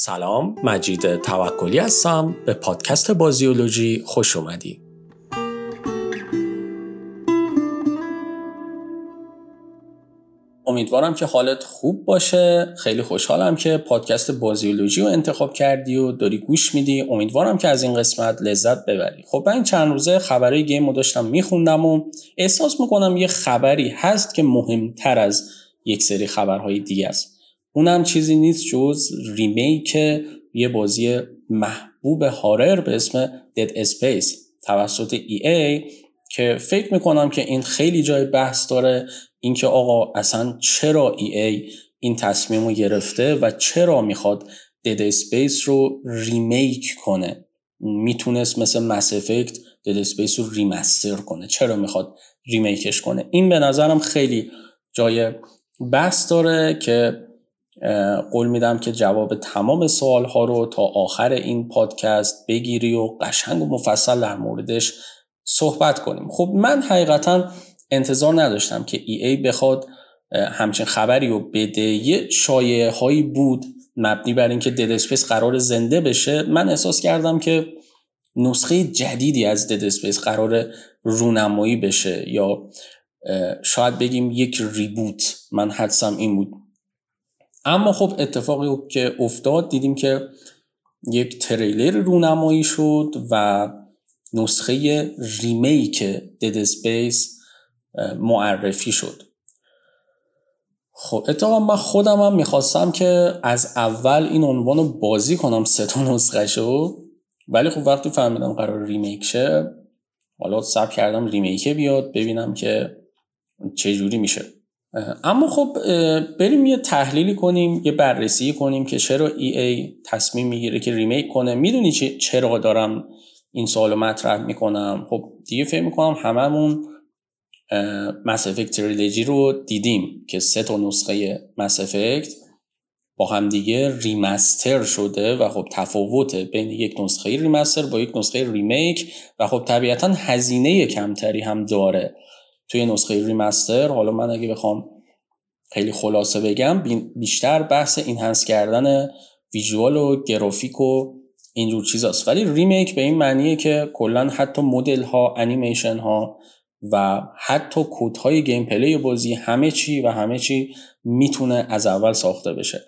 سلام مجید توکلی هستم. به پادکست بازیولوژی خوش اومدی. امیدوارم که حالت خوب باشه. خیلی خوشحالم که پادکست بازیولوژی رو انتخاب کردی و داری گوش میدی. امیدوارم که از این قسمت لذت ببری. خب من چند روزه خبرهای گیم رو داشتم میخوندم و احساس می‌کنم یه خبری هست که مهمتر از یک سری خبرهای دیگه است. اونم چیزی نیست جز remake یه بازی محبوب horror به اسم Dead Space توسط EA که فکر می‌کنم که این خیلی جای بحث داره. اینکه آقا اصلا چرا EA این تصمیم رو گرفته و چرا می‌خواد Dead Space رو remake کنه؟ می‌تونست مثل Mass Effect Dead Space رو remaster کنه. چرا می‌خواد remake ش کنه؟ این به نظرم خیلی جای بحث داره که قول میدم که جواب تمام سوال ها رو تا آخر این پادکست بگیری و قشنگ و مفصل در موردش صحبت کنیم. خب من حقیقتا انتظار نداشتم که EA بخواد همچین خبری رو بده. یه شایعه هایی بود مبنی بر اینکه Dead Space قراره زنده بشه. من احساس کردم که نسخه جدیدی از Dead Space قرار رونمایی بشه یا شاید بگیم یک reboot. من حدسم این بود. اما خب اتفاقی که افتاد دیدیم که یک تریلر رونمایی شد و نسخه remake Dead Space معرفی شد. خب اتفاقا من خودم هم می‌خواستم که از اول این عنوان رو بازی کنم سه تا نسخه شو ولی خب وقتی فهمیدم قرار remake شه حالا صبر کردم remake ه بیاد ببینم که چه جوری میشه. اما خب بریم یه تحلیلی کنیم یه بررسی کنیم که چرا EA تصمیم می‌گیره که remake کنه. می‌دونی چرا دارم این سوالو مطرح می‌کنم؟ خب دیگه فکر می‌کنم هممون Mass Effect رو دیدیم که سه تا نسخه Mass Effect با همدیگه remaster شده و خب تفاوت بین یک نسخه remaster با یک نسخه remake و خب طبیعتا هزینه کمتری هم داره. توی نسخه remaster حالا من اگه بخوام خیلی خلاصه بگم بیشتر بحث enhance کردن visual و گرافیک و اینجور چیزاست. ولی remake به این معنیه که کلا حتی مدل ها انیمیشن ها و حتی کود های gameplay بازی همه چی و همه چی می‌تونه از اول ساخته بشه.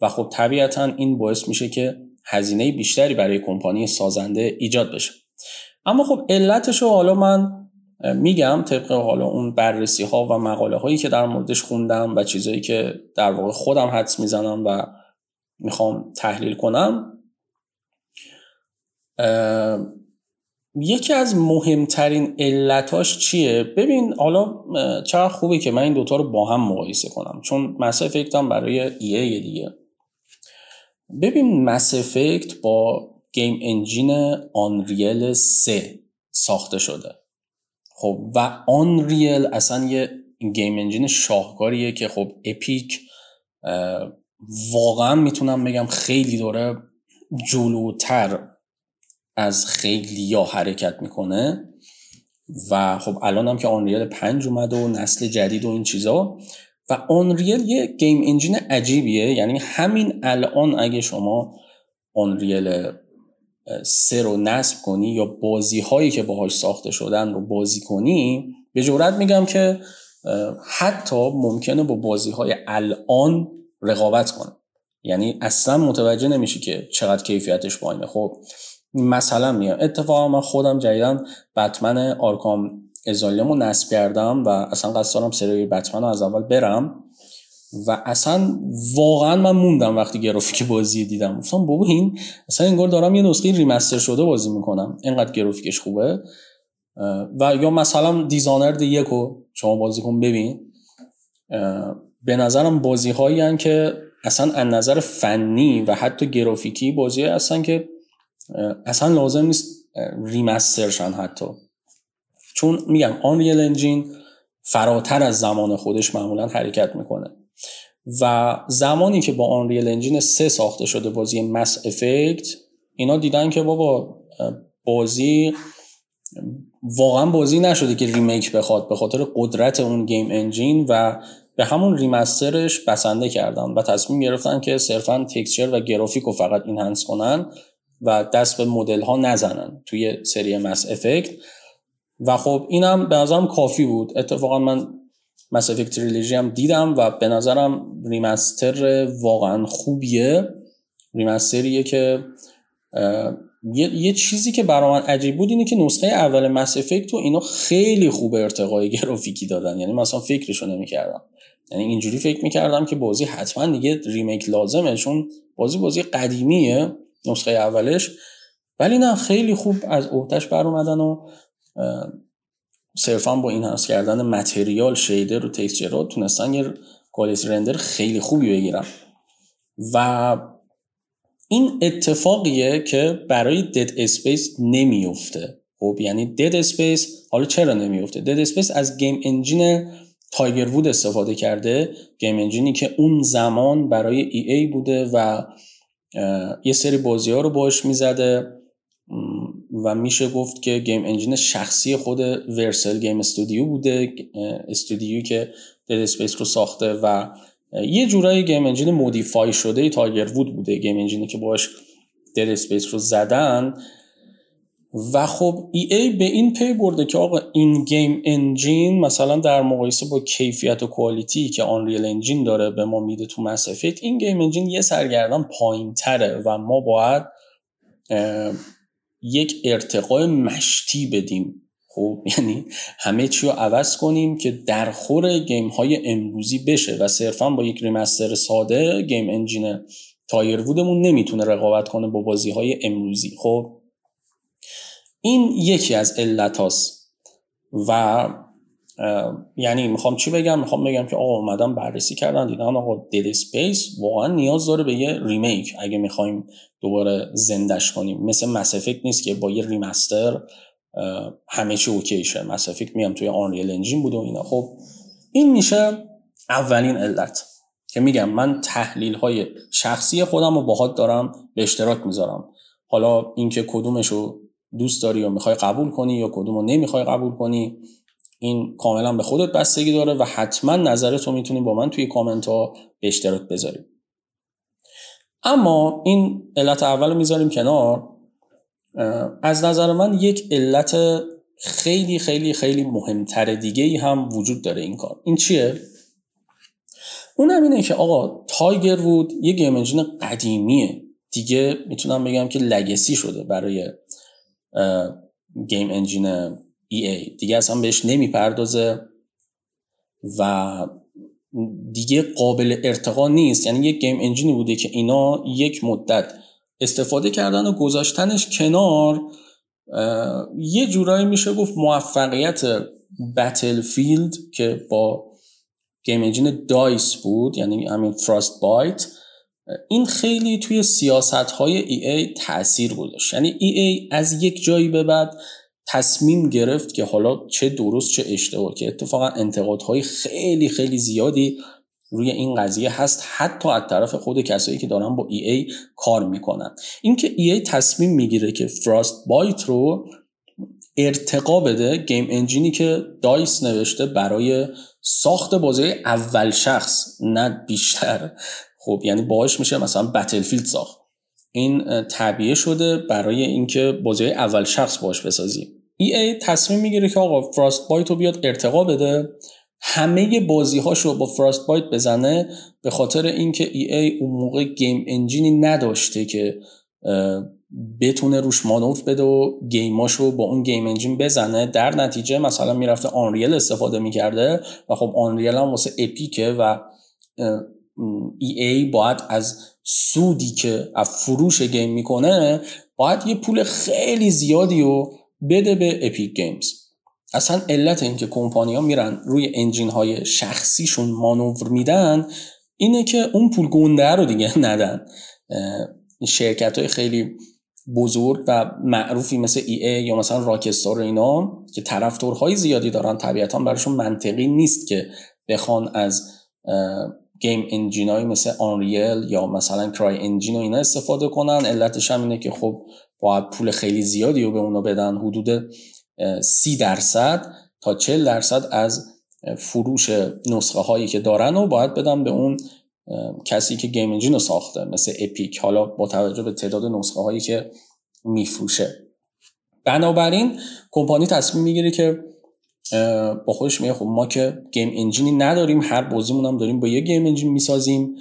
و خب طبیعتا این باعث میشه که هزینه بیشتری برای کمپانی سازنده ایجاد بشه. اما خب علتش رو حالا من میگم طبق حالا اون بررسی ها و مقاله هایی که در موردش خوندم و چیزهایی که در واقع خودم حدس می‌زنم و می‌خوام تحلیل کنم یکی از مهمترین علتاش چیه؟ ببین حالا چقدر خوبه که من این دوتا رو با هم مقایسه کنم چون مس افکت برای ای دیگه. ببین Mass Effect با game engine Unreal 3 ساخته شده. خب و Unreal اصلا یه game engine شاهکاریه که خب Epic واقعا می‌تونم بگم خیلی داره جلوتر از خیلیا حرکت می‌کنه. و خب الان هم که Unreal 5 اومده و نسل جدید و این چیزا. و Unreal یه game engine عجیبیه. یعنی همین الان اگه شما Unreal سه رو نصب کنی یا بازی هایی که باهاش ساخته شدن رو بازی کنی به جرئت میگم که حتی ممکنه با بازی های الان رقابت کنه. یعنی اصلا متوجه نمیشی که چقدر کیفیتش پایینه. خب مثلا میام اتفاقا من خودم جدیدا Batman Arkham Asylum رو نصب کردم و اصلا قصد دارم سری بتمن رو از اول برم. و اصلا واقعا من موندم وقتی گرافیک بازی دیدم. گفتم بابا این اصلا انگار دارم یه نسخه remaster شده بازی می‌کنم. اینقدر گرافیکش خوبه. و یا مثلا Dishonored یکو شما بازی کن ببین. به نظرم بازی هایی که اصلا از نظر فنی و حتی گرافیکی بازی هستن که اصلا لازم نیست remaster شن حتی. چون میگم Unreal Engine فراتر از زمان خودش معمولا حرکت می‌کنه. و زمانی که با Unreal Engine 3 ساخته شده بازی Mass Effect اینا دیدن که بابا بازی واقعا بازی نشده که remake بخواد به خاطر قدرت اون game engine و به همون ریمسترش بسنده کردن و تصمیم گرفتن که صرفا تکسچر و گرافیک رو فقط اینهانس کنن و دست به مدل ها نزنن توی سری مس افکت و خب اینم به نظرم کافی بود. اتفاقا من مس افکت تریلوژی هم دیدم و به نظرم ریمستر واقعا خوبیه. ریمستریه که یه،, یه چیزی که برای من عجیب بود اینه که نسخه اول مس افکت و اینا خیلی خوب ارتقای گرافیکی دادن. یعنی مثلا فکرشو نمی‌کردم. یعنی اینجوری فکر می‌کردم که بازی حتما دیگه remake لازمه چون بازی بازی قدیمیه نسخه اولش. ولی نه خیلی خوب از عهدهش بر اومدن و صرفا با enhance کردن material shader و texture ات تونستن یه quality render خیلی خوبی بگیرن. و این اتفاقیه که برای Dead Space نمیفته خب یعنی Dead Space حالا چرا نمیفته Dead Space از game engine Tiger Wood استفاده کرده. game engine ی که اون زمان برای EA بوده و یه سری بازی ها رو باش می‌زده. و میشه گفت که game engine شخصی خود Visceral Games استودیو بوده استودیویی که Dead Space رو ساخته و یه جورایی game engine modify شده Tiger Wood بوده game engine ی که باش Dead Space رو زدن. و خب EA به این پی برده که آقا این game engine مثلا در مقایسه با کیفیت و quality که Unreal Engine داره به ما میده تو Mass Effect این game engine یه سر و گردن پایین تره و ما باید یک ارتقای مشتی بدیم. خب یعنی همه چی رو عوض کنیم که در خور game های امروزی بشه و صرفا با یک remaster ساده game engine Tiger Wood مون نمی‌تونه رقابت کنه با بازی های امروزی. خب این یکی از علت هاست و یعنی می‌خوام چی بگم؟ می‌خوام بگم که آقا اومدن بررسی کردن دیدن آقا Dead Space واقعا نیاز داره به یه remake اگه می‌خوایم دوباره زندش کنیم. مثل Mass Effect نیست که با یه remaster همه چی okay شه. Mass Effect میگم توی Unreal Engine بود و اینا. خب این میشه اولین علت که میگم من تحلیل های شخصی خودم رو باهات دارم به اشتراک می‌ذارم. حالا اینکه کدومشو دوست داری یا می‌خوای قبول کنی یا کدوم رو نمی‌خوای قبول کنی این کاملا به خودت بستگی داره و حتما نظرتو می‌تونی با من توی کامنت ها به اشتراک بذاری. اما این علت اول می‌ذاریم کنار. از نظر من یک علت خیلی خیلی خیلی مهمتر دیگه ای هم وجود داره این کار. این چیه؟ اون هم اینه که آقا تایگر وود یه گیم انجین قدیمیه. دیگه می‌تونم بگم که لگسی شده برای گیم انجین ای دیگه اصلا بهش نمی‌پردازه و دیگه قابل ارتقا نیست. یعنی یک game engine ی بوده که اینا یک مدت استفاده کردن و گذاشتنش کنار یه جورایی میشه گفت موفقیت Battlefield که با game engine DICE بود یعنی همین Frostbite این خیلی توی سیاست های EA تاثیر گذاشت. یعنی EA از یک جایی به بعد تصمیم گرفت که حالا چه درست چه اشتباه که اتفاقا انتقادهای خیلی خیلی زیادی روی این قضیه هست حتی از طرف خود کسایی که دارن با ای ای کار می‌کنن. اینکه ای ای تصمیم می‌گیره که فراست بایت رو ارتقا بده گیم انجینی که دایس نوشته برای ساخت بازی اول شخص نه بیشتر. خب یعنی باهاش میشه مثلا بتلفیلد ساخت. این طراحی شده برای اینکه بازی اول شخص باش بسازی. EA تصمیم می‌گیره که آقا Frostbite رو بیاد ارتقا بده. همه بازی رو با Frostbite بزنه به خاطر اینکه EA اون موقع game engine ی نداشته که بتونه روش مانور بده و game اشو با اون game engine بزنه. در نتیجه مثلا می‌رفته Unreal استفاده می‌کرده و خب Unreal هم واسه Epic ه و EA باید از سودی که از فروش game می‌کنه باید یه پول خیلی زیادی رو بده به Epic Games. اصلا علت اینکه کمپانی ها میرن روی engine های شخصیشون مانور میدن اینه که اون پول گنده رو دیگه ندن. شرکت های خیلی بزرگ و معروفی مثل EA یا مثلا Rockstar اینا که طرفدارهای زیادی دارن طبیعتا براشون منطقی نیست که بخوان از game engine های مثل Unreal یا مثلا CryEngine و اینا استفاده کنن. علتش هم اینه که خب باید پول خیلی زیادی رو به اونا بدن. حدود سی درصد تا 40 درصد از فروش نسخه هایی که دارن و باید بدم به اون کسی که game engine رو ساخته مثل Epic حالا با توجه به تعداد نسخه هایی که میفروشه. بنابراین کمپانی تصمیم می‌گیره که با خودش میگه خب ما که game engine ی نداریم هر بازیمون هم داریم با یه game engine می‌سازیم.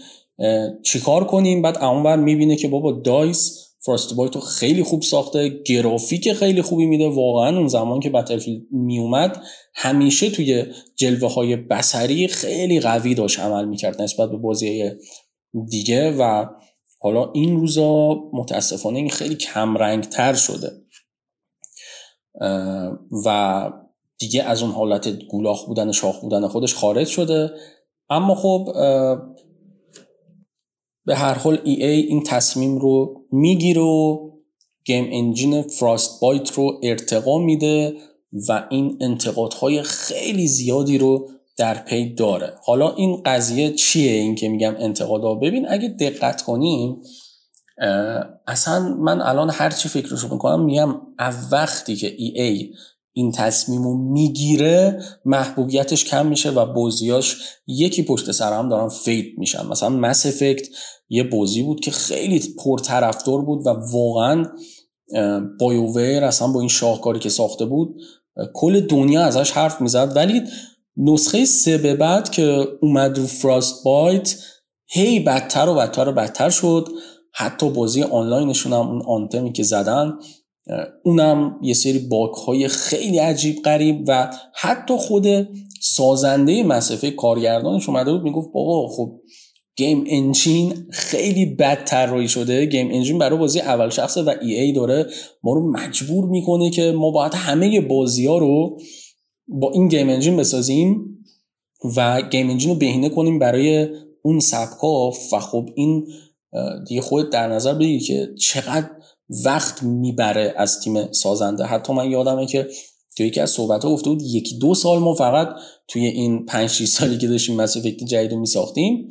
چیکار کنیم؟ بعد اونور می‌بینه که بابا DICE Frostbite و خیلی خوب ساخته گرافیک خیلی خوبی میده. واقعا اون زمان که Battlefield میومد همیشه توی جلوه های بصری خیلی قوی داشت عمل می‌کرد نسبت به بازی دیگه و حالا این روزا متاسفانه این خیلی کم تر شده و دیگه از اون حالت گولاخ بودن شاخ بودن خودش خارج شده. اما خب به هر حال ای ای این تصمیم رو می‌گیره و گیم انجین فراست بایت رو ارتقا میده و این انتقادهای خیلی زیادی رو در پی داره. حالا این قضیه چیه؟ این که میگم انتقادا. ببین اگه دقت کنیم اصلا من الان هر چی فکرشو می‌کنم میگم وقتی که ای ای این تصمیم رو می‌گیره محبوبیتش کم میشه و بازیاش یکی پشت سر هم دارن فید میشن. مثلا مس افکت یه بازی بود که خیلی پرطرفدار بود و واقعا بایوور اصلا با این شاهکاری که ساخته بود کل دنیا ازش حرف می‌زد. ولی نسخه سه به بعد که اومد رو فراست بایت هی بدتر و بدتر و بدتر شد. حتی بازی آنلاینشون هم اون Anthem ی که زدن اونم یه سری باگ های خیلی عجیب غریب و حتی خود سازنده Mass Effect کارگردانش اومده بود می‌گفت بابا خب game engine خیلی بد طراحی شده. game engine برای بازی اول شخصه و EA داره ما رو مجبور می‌کنه که ما باید همه بازی ها رو با این game engine بسازیم و game engine رو بهینه کنیم برای اون سبکا و خب این دیگه خود در نظر بگیر که چقدر وقت می‌بره از تیم سازنده. حتی من یادمه که توی یکی از صحبت ها گفته بود یکی دو سال ما فقط توی این 5 6 سالی که داشتیم Mass Effect جدید میساختیم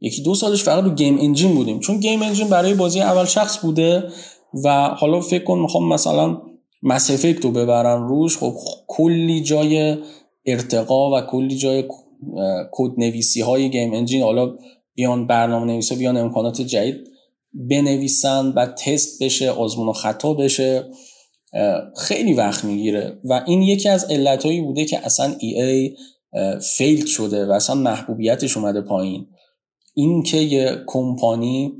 یکی دو سالش فقط رو game engine بودیم. چون game engine برای بازی اول شخص بوده و حالا فکر کن می‌خوام مثلا Mass Effect رو ببرم روش خب کلی جای ارتقا و کلی جای کد نویسی های game engine حالا بیان برنامه نویسا بیان امکانات جدید. بنویسن و تست بشه آزمون و خطا بشه خیلی وقت می‌گیره. و این یکی از علتهایی بوده که اصلا EA failed شده و اصلا محبوبیتش اومده پایین. این که یه کمپانی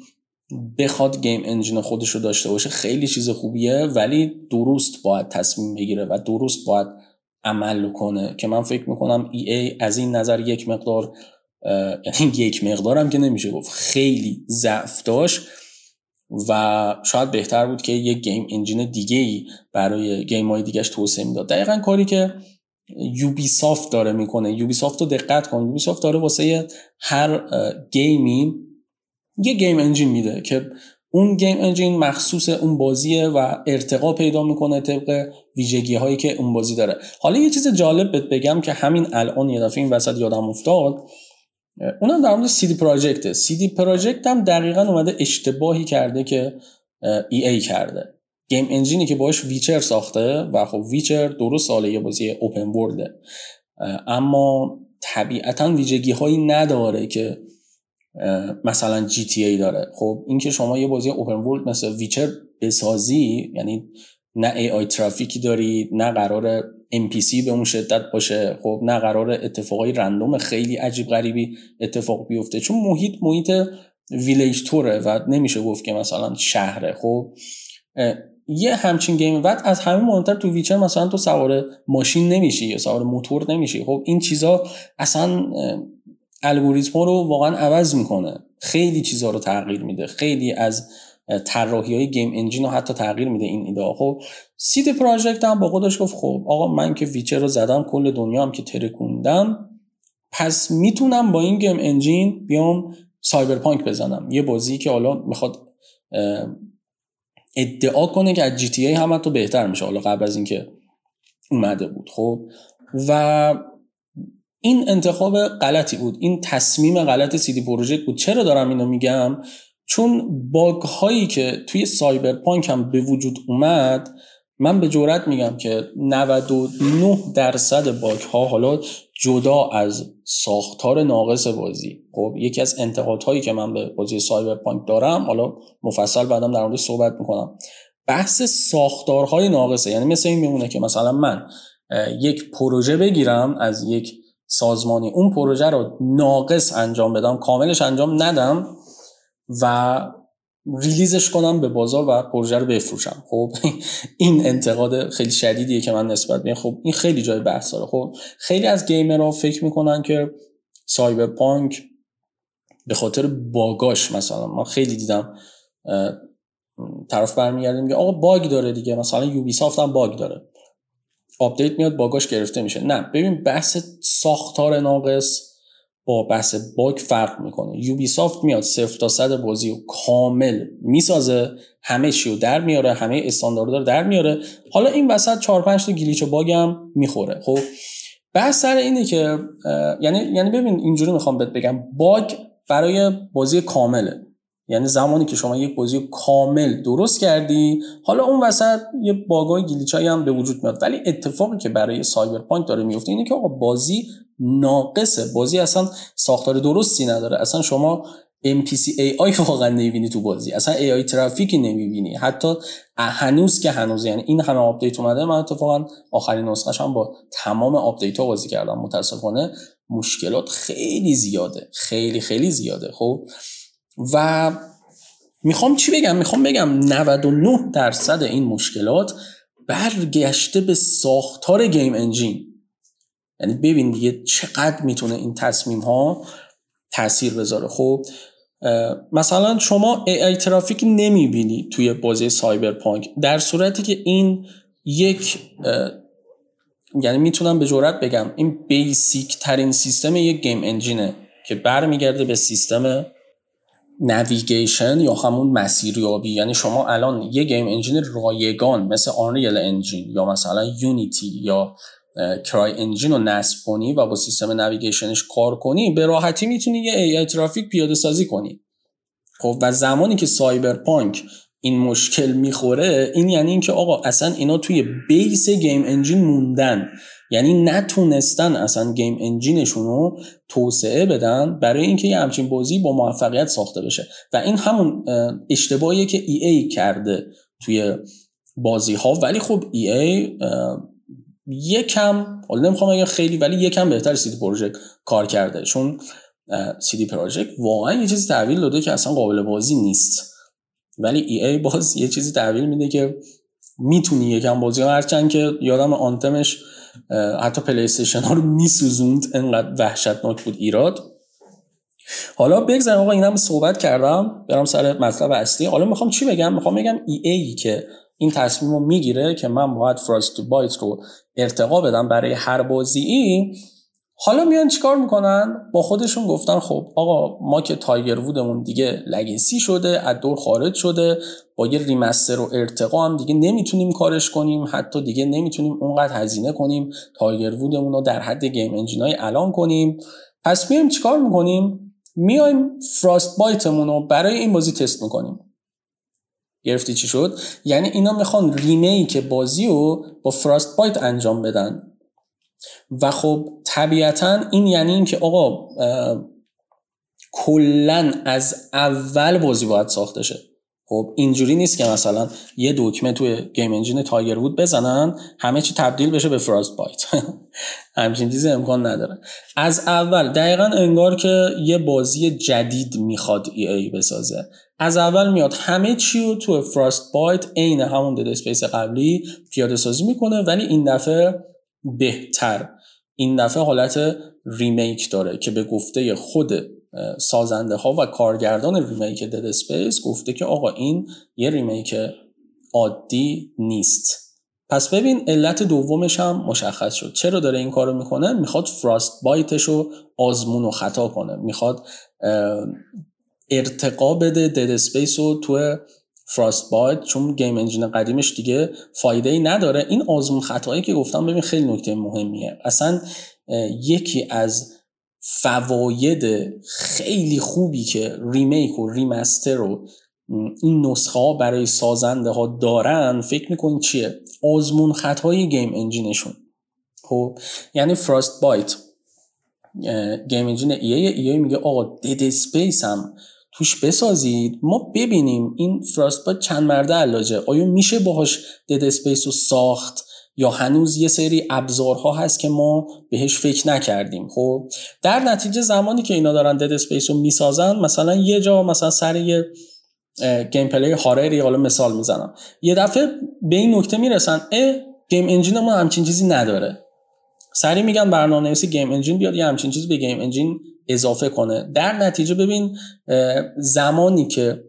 بخواد game engine خودش رو داشته باشه خیلی چیز خوبیه ولی درست باید تصمیم بگیره و درست باید عمل کنه. که من فکر می‌کنم EA از این نظر یک مقدار یعنی یک مقدارم که نمیشه گفت خیلی ضعف داشت. و شاید بهتر بود که یک game engine دیگه ای برای game های دیگهش توسعه می‌داد. دقیقا کاری که Ubisoft داره می‌کنه. Ubisoft رو دقت کن. Ubisoft داره واسه هر game ی یه game engine میده که اون game engine مخصوص اون بازیه و ارتقا پیدا می‌کنه طبق ویژگی هایی که اون بازی داره. حالا یه چیز جالب بهت بگم که همین الان یه دفعه این وسط یادم افتاد. اونم در مورد CD Projekt ه CD Projekt هم دقیقا اومده اشتباهی کرده که EA کرده. game engine ی که باش Witcher ساخته و خب Witcher درسته یه بازی open world ه اما طبیعتا ویژگی هایی نداره که مثلا GTA داره. خب اینکه شما یه بازی open world مثل Witcher بسازی یعنی نه AI ترافیکی داری نه قراره NPC به اون شدت باشه. خب نه قراره اتفاقای random خیلی عجیب غریبی اتفاق بیفته. چون محیط محیط village طوره و نمیشه گفت که مثلا شهره. خب یه همچین game. بعد از همه مهمتر تو Witcher مثلا تو سوار ماشین نمیشی یا سوار موتور نمیشی. خب این چیزا اصلا الگوریتم رو واقعا عوض می‌کنه. خیلی چیزها رو تغییر میده. خیلی از طراحی های game engine رو حتی تغییر میده این ایده. خب CD Projekt هم با خودش گفت خب آقا من که Witcher رو زدم کل دنیا هم که ترکوندم پس می‌تونم با این game engine بیام Cyberpunk بزنم. یه بازی که حالا می‌خواد ادعا کنه که از GTA هم تو بهتر میشه حالا قبل از اینکه اومده بود. خب و این انتخاب غلطی بود. این تصمیم غلط CD Projekt بود. چرا دارم اینو میگم؟ چون باگ هایی که توی سایبرپانک هم به وجود اومد من به جورت میگم که 99 درصد باگ ها حالا جدا از ساختار ناقص بازی. خب یکی از انتقادهایی که من به بازی سایبرپانک دارم حالا مفصل بعدم در موردش صحبت می‌کنم. بحث ساختارهای ناقصه یعنی مثل این میمونه که مثلا من یک پروژه بگیرم از یک سازمانی اون پروژه رو ناقص انجام بدم کاملش انجام ندم و release ش کنم به بازار و پروژه رو بفروشم. خب این انتقاد خیلی شدیدیه که من نسبت به خب این خیلی جای بحث داره. خب خیلی از gamer ها فکر می‌کنن که Cyberpunk به خاطر باگاش مثلا. من خیلی دیدم طرف برمیگرده میگه آقا باگ داره دیگه. مثلا Ubisoft هم باگ داره. آپدیت میاد باگاش گرفته میشه. نه ببین بحث ساختار ناقص با بحث باگ فرق می‌کنه. یوبی سافت میاد صفر تا صد بازی و کامل می‌سازه همه چی رو در میاره همه استانداردها رو در میاره. حالا این وسط 4 5 تا گلیچ و باگ هم می‌خوره. خب بحث سر اینه که یعنی یعنی ببین اینجوری می‌خوام بهت بگم باگ برای بازی کامله. یعنی زمانی که شما یک بازی کامل درست کردی حالا اون وسط یه باگای گلیچایی هم به وجود میاد. ولی اتفاقی که برای سایبرپانک داره میفته اینه که آقا بازی ناقصه. بازی اصلا ساختار درستی نداره. اصلا شما NPC AI واقعا نمی‌بینی تو بازی. اصلا AI ترافیکی نمی‌بینی. حتی هنوز که هنوز یعنی این همه آپدیت اومده من اتفاقا آخرین نسخه هم با تمام آپدیت ها بازی کردم. متاسفانه مشکلات خیلی زیاده. خیلی خیلی زیاده. خب و می‌خوام چی بگم؟ می‌خوام بگم 99 درصد این مشکلات برگشته به ساختار game engine. یعنی ببین دیگه چقدر می‌تونه این تصمیم ها تاثیر بذاره. خب مثلا شما AI ترافیک نمی‌بینی توی بازی Cyberpunk در صورتی که این یک یعنی می‌تونم به جرأت بگم این basic ترین سیستم یک game engine ه که برمیگرده به سیستم navigation یا همون مسیریابی. یعنی شما الان یه game engine رایگان مثل Unreal Engine یا مثلا Unity یا CryEngine رو نصب کنی و با سیستم navigation ش کار کنی به راحتی می‌تونی یه AI ترافیک پیاده سازی کنی. خب و زمانی که Cyberpunk این مشکل می‌خوره این یعنی اینکه آقا اصلا اینا توی base game engine موندن. یعنی نتونستن اصلا game engine شون رو توسعه بدن برای اینکه یه همچین بازی با موفقیت ساخته بشه. و این همون اشتباهیه که EA کرده توی بازی ها ولی خب EA یکم حالا نمی‌خوام بگم خیلی ولی یکم بهتر CD Projekt کار کرده. چون CD Projekt واقعا یه چیزی تحویل داده که اصلا قابل بازی نیست. ولی EA باز یه چیزی تحویل میده که می‌تونی یکم بازی هرچند که یادمه Anthem ش حتی پلی ها رو میسوزوند انقدر وحشتناک بود ایراد. حالا بگذریم آقا اینم صحبت کردم برم سر مطلب اصلی. حالا می‌خوام چی بگم؟ می‌خوام بگم EA که این تصمیم رو می‌گیره که من باید Frostbite رو ارتقا بدم برای هر بازی ای حالا میان چیکار می‌کنن؟ با خودشون گفتن خب آقا ما که Tiger Wood مون دیگه legacy شده از دور خارج شده با یه remaster و ارتقا هم دیگه نمی‌تونیم کارش کنیم حتی دیگه نمی‌تونیم اونقدر هزینه کنیم Tiger Wood مون رو در حد game engine ای الان کنیم. پس میایم چیکار می‌کنیم؟ میایم Frostbite مون رو برای این بازی تست می‌کنیم. گرفتی چی شد؟ یعنی اینا می‌خوان remake بازی رو با Frostbite انجام بدن. و خب طبیعتا این یعنی اینکه آقا کلا از اول بازی باید ساخته شه. خب اینجوری نیست که مثلا یه دکمه توی game engine Tiger Wood بزنن همه چی تبدیل بشه به Frostbite همچین چیزی امکان نداره. از اول دقیقا انگار که یه بازی جدید می‌خواد EA بسازه. از اول میاد همه چی رو تو Frostbite عین همون Dead Space قبلی پیاده سازی می‌کنه ولی این دفعه بهتر. این دفعه حالت remake داره که به گفته خود سازنده ها و کارگردان remake Dead Space گفته که آقا این یه remake عادی نیست. پس ببین علت دومش هم مشخص شد. چرا داره این کارو می‌کنه؟ می‌خواد Frostbite ش رو آزمون و خطا کنه. می‌خواد ارتقا بده Dead Space رو تو Frostbite چون game engine قدیمش دیگه فایده ای نداره. این آزمون خطایی که گفتم ببین خیلی نکته مهمیه. اصلا یکی از فواید خیلی خوبی که remake و remaster و این نسخه ها برای سازنده ها دارن فکر می‌کنین چیه؟ آزمون خطای game engine شون. خب یعنی Frostbite game engine EA, EA میگه آقا Dead Space هم توش بسازید. ما ببینیم این Frostbite چند مرده حلاجه. آیا میشه باهاش Dead Space رو ساخت؟ یا هنوز یه سری ابزارها هست که ما بهش فکر نکردیم. خب در نتیجه زمانی که اینا دارن Dead Space رو می‌سازن مثلا یه جا مثلا سر یه gameplay horror ی حالا مثال می‌زنم. یه دفعه به این نکته می‌رسن اه game engine ما همچین چیزی نداره. سریع میگن برنامه نویسی game engine بیاد یه همچین چیزی به game engine اضافه کنه. در نتیجه ببین زمانی که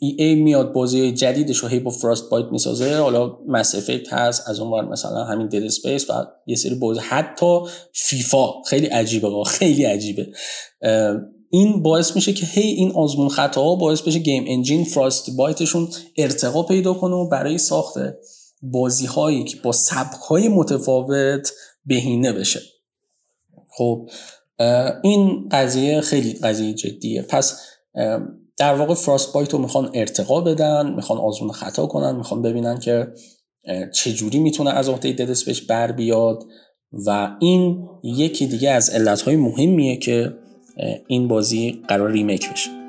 EA میاد بازی جدیدش رو هی با Frostbite می‌سازه حالا Mass Effect هست از اون مثلا همین Dead Space و یه سری بازی. حتی فیفا خیلی عجیبه خیلی عجیبه. این باعث میشه که هی این آزمون خطاها باعث بشه game engine Frostbite شون ارتقا پیدا کنه و برای ساخت بازی هایی که با سبک های متفاوت بهینه بشه. خب این قضیه خیلی قضیه جدیه. پس در واقع Frostbite رو می‌خوان ارتقا بدن می‌خوان آزمون خطا کنن می‌خوان ببینن که چجوری می‌تونه از عهده Dead Space بر بیاد. و این یکی دیگه از علتهای مهمیه که این بازی قراره remake بشه.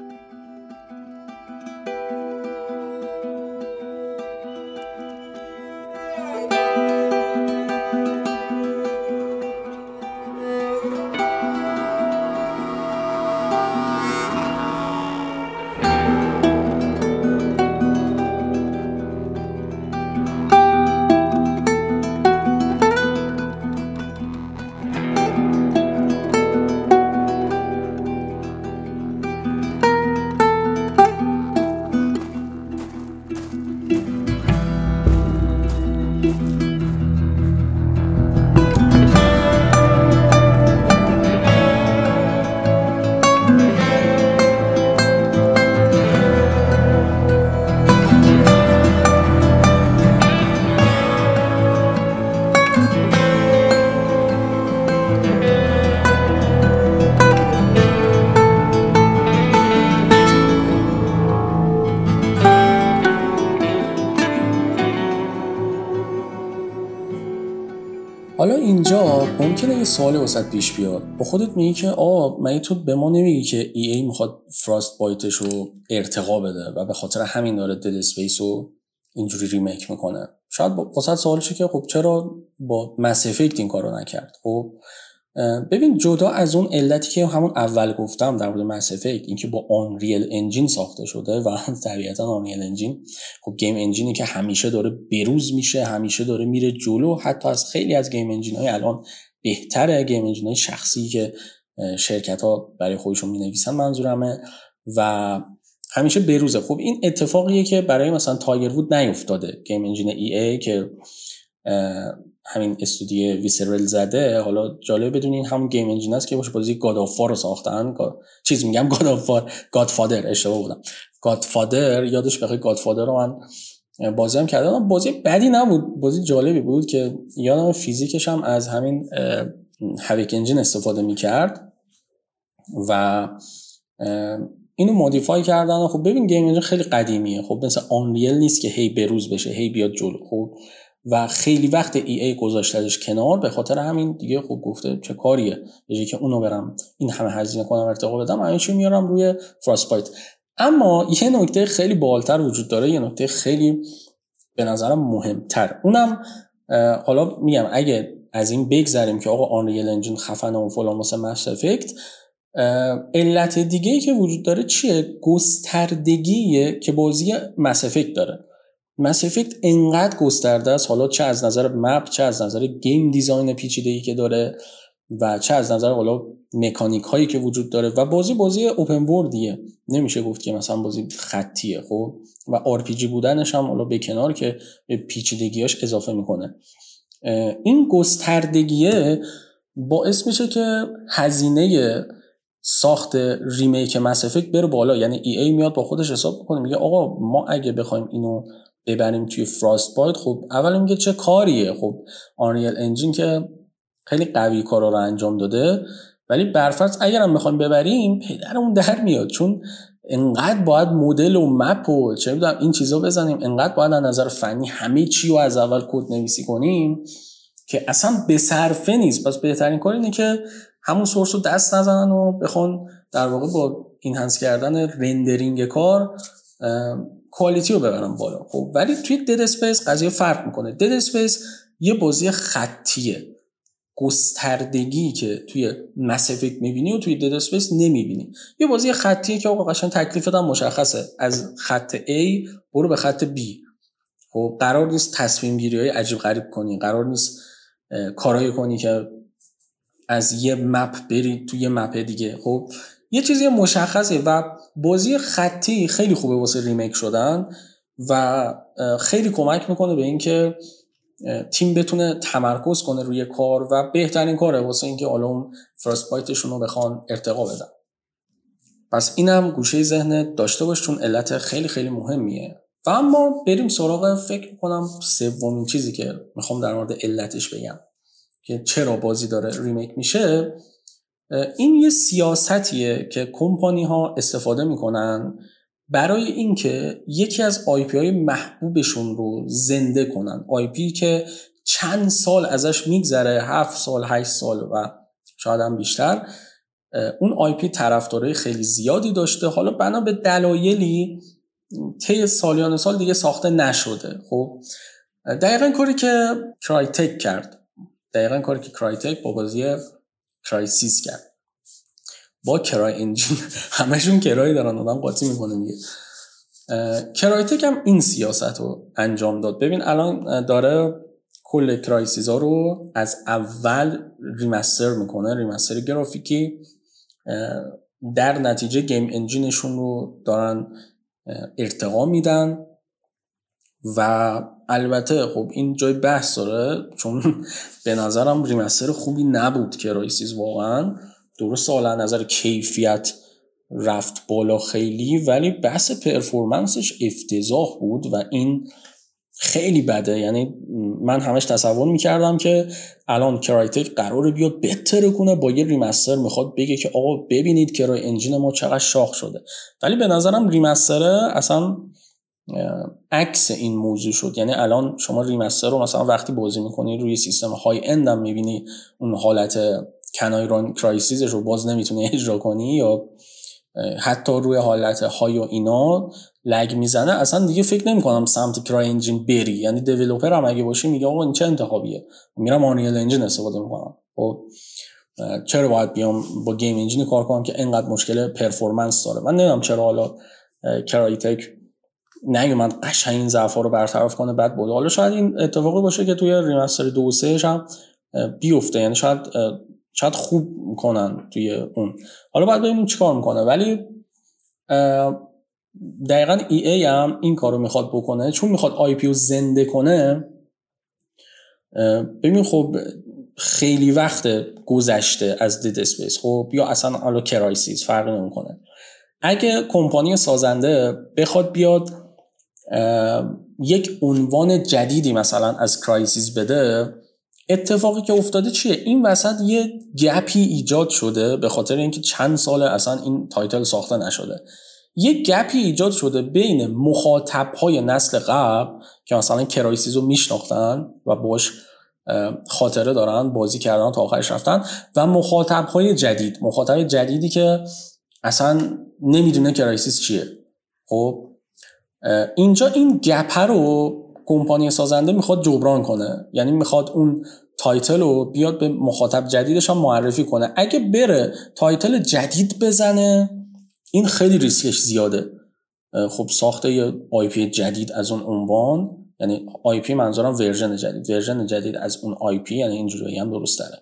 ممکنه یه سوال وسط پیش بیاد. با خودت میگی که آ من تو به ما نمیگی که EA می‌خواد Frostbite ش رو ارتقا بده و به خاطر همین داره Dead Space رو اینجوری remake می‌کنه؟ شاید واست سوال شه که خب چرا با Mass Effect این کارو نکرد؟ خب ببین جدا از اون علتی که همون اول گفتم در مورد Mass Effect اینکه با Unreal Engine ساخته شده و طبیعتا Unreal Engine خب game engine ی که همیشه داره بروز میشه همیشه داره میره جلو حتی از خیلی از game engine های الان بهتره game engine های شخصی که شرکت ها برای خودشون می نویسن منظورمه و همیشه بروزه خب این اتفاقیه که برای مثلا Tiger Woods نیفتاده game engine EA که همین استودیو Visceral زده. حالا جالب بدونین همون game engine است که باهاش بازی God of رو ساختن. چیز میگم God of Godfather اشتباه بودم. Godfather یادش بخیر Godfather رو من بازی هم کردم بازی بدی نبود. بازی جالبی بود که یادم فیزیکش هم از همین Havok engine استفاده می‌کرد و اینو modify کردن خب ببین game engine خیلی قدیمیه. خب مثل Unreal نیست که هی بروز بشه هی بیاد جلو. خب و خیلی وقت EA گذاشتهش کنار به خاطر همین دیگه خوب گفته چه کاریه. به که اونو برم این همه هزینه کنم ارتقا بدم همین چی میارم روی Frostbite اما یه نکته خیلی بالتر وجود داره یه نکته خیلی به نظرم مهمتر. اونم حالا میگم اگه از این بگذریم که آقا Unreal Engine خفن و فلان واسه Mass Effect علت دیگه ای که وجود داره چیه؟ گستردگیه که بازی Mass Effect داره. Mass Effect انقدر گسترده است حالا چه از نظر map چه از نظر game design پیچیده ای که داره. و چه از نظر حالا مکانیک هایی که وجود داره و بازی بازی open world یه نمیشه گفت که مثلا بازی خطیه خب؟ و RPG بودنش هم حالا به کنار که به پیچیدگیاش اضافه می‌کنه. این گستردگیه باعث میشه که هزینه ساخت remake Mass Effect بره بالا. یعنی EA میاد با خودش حساب می‌کنه میگه آقا ما اگه بخوایم اینو ببریم توی Frostbite خب اول میگه چه کاریه؟ خب Unreal Engine که خیلی قوی کارا رو انجام داده. ولی برفرض اگرم بخوایم ببریم پدرمون در میاد. چون انقدر باید مدل و map و چه می‌دونم این چیزا بزنیم. انقدر باید از نظر فنی همه چی رو از اول کد نویسی کنیم که اصلا به صرفه نیست. پس بهترین کار اینه که همون source رو دست نزنن و بخوان در واقع با enhance کردن rendering کار quality رو ببرن بالا. خب ولی توی Dead Space قضیه فرق می‌کنه. Dead Space یه بازی خطیه. گستردگی که توی Mass Effect می‌بینی و توی Dead Space نمی‌بینی. یه بازی خطیه که آقا قشنگ تکلیفت هم مشخصه. از خط A برو به خط B. خب قرار نیست تصمیم گیری های عجیب غریب کنی. قرار نیست کارایی کنی که از یه مپ بری توی یه مپ دیگه. خب یه چیزی مشخصه و بازی خطی خیلی خوبه واسه ریمیک شدن و خیلی کمک می‌کنه به اینکه تیم بتونه تمرکز کنه روی کار و بهترین کاره واسه اینکه حالا اون فرست بایتشون رو بخوان ارتقا بدن. پس اینم گوشه ذهن داشته باش چون علت خیلی خیلی مهمیه. و اما بریم سراغ فکر کنم سومین چیزی که می‌خوام در مورد علتش بگم که چرا بازی داره remake میشه. این یه سیاستیه که کمپانی ها استفاده می‌کنن برای اینکه یکی از IP های محبوبشون رو زنده کنن. IP که چند سال ازش میگذره هفت سال هشت سال و شاید هم بیشتر اون IP طرفدارای خیلی زیادی داشته. حالا بنا به دلایلی طی سالیان سال دیگه ساخته نشده. خب دقیقا کاری که Crytek کرد. دقیقا کاری که Crytek با بازی Crysis کرد. با CryEngine. همشون Cry دارن آدم قاطی می‌کنه میگه Crytek هم این سیاست رو انجام داد. ببین الان داره کل Crysis ها رو از اول remaster می‌کنه remaster گرافیکی. در نتیجه game engine شون رو دارن ارتقا میدن. و البته خب این جای بحث داره چون به نظرم remaster خوبی نبود Crysis واقعا. درست حالا نظر کیفیت رفت بالا خیلی ولی بحث performance ش افتضاح بود و این خیلی بده. یعنی من همش تصور می‌کردم که الان Crytek قراره بیاد بهتره کنه با یه remaster می‌خواد بگه که آقا ببینید CryEngine ما چقدر شاخ شده. ولی به نظرم remaster ه اصلا عکس این موضوع شد. یعنی الان شما remaster رو مثلا وقتی بازی می‌کنی روی سیستم high-end هم می‌بینی اون حالت Can I Run Crysis ش رو باز نمی‌تونی اجرا کنی یا حتی روی حالت high و اینا lag می‌زنه اصلا دیگه فکر نمی‌کنم سمت CryEngine بری. یعنی developer هم اگه باشی میگه آقا این چه انتخابیه؟ میرم Unreal Engine استفاده می‌کنم. خب چرا باید بیام با game engine کار کنم که اینقدر مشکل performance داره؟ من نمی‌دونم چرا حالا Crytek نیومد قشنگ این ضعفا رو برطرف کنه بعد بود حالا شاید این اتفاقی باشه که توی remaster دو سه هم بیفته. یعنی شاید شاید خوب کنن توی اون. حالا باید ببینیم چیکار می‌کنه. ولی دقیقا EA هم این کارو می‌خواد بکنه. چون می‌خواد IP زنده کنه ببین خب خیلی وقت گذشته از Dead Space خب؟ یا اصلا حالا Crysis فرق نمی‌کنه. اگه کمپانی سازنده بخواد بیاد یک عنوان جدیدی مثلا از Crysis بده اتفاقی که افتاده چیه؟ این وسط یه gap ی ایجاد شده به خاطر اینکه چند سال اصلا این title ساخته نشده. یه gap ی ایجاد شده بین مخاطب های نسل قبل که مثلا Crysis رو میشناختن و باش خاطره دارن بازی کردن تا آخرش رفتن و مخاطب های جدید. مخاطب جدیدی که اصلا نمی‌دونه Crysis چیه. خب اینجا این gap رو کمپانی سازنده می‌خواد جبران کنه. یعنی می‌خواد اون title رو بیاد به مخاطب جدیدش هم معرفی کنه. اگه بره title جدید بزنه این خیلی ریسکش زیاده. خب ساخته یه IP جدید از اون عنوان یعنی IP منظورم version جدید. version جدید از اون IP یعنی اینجوری هم ریسک داره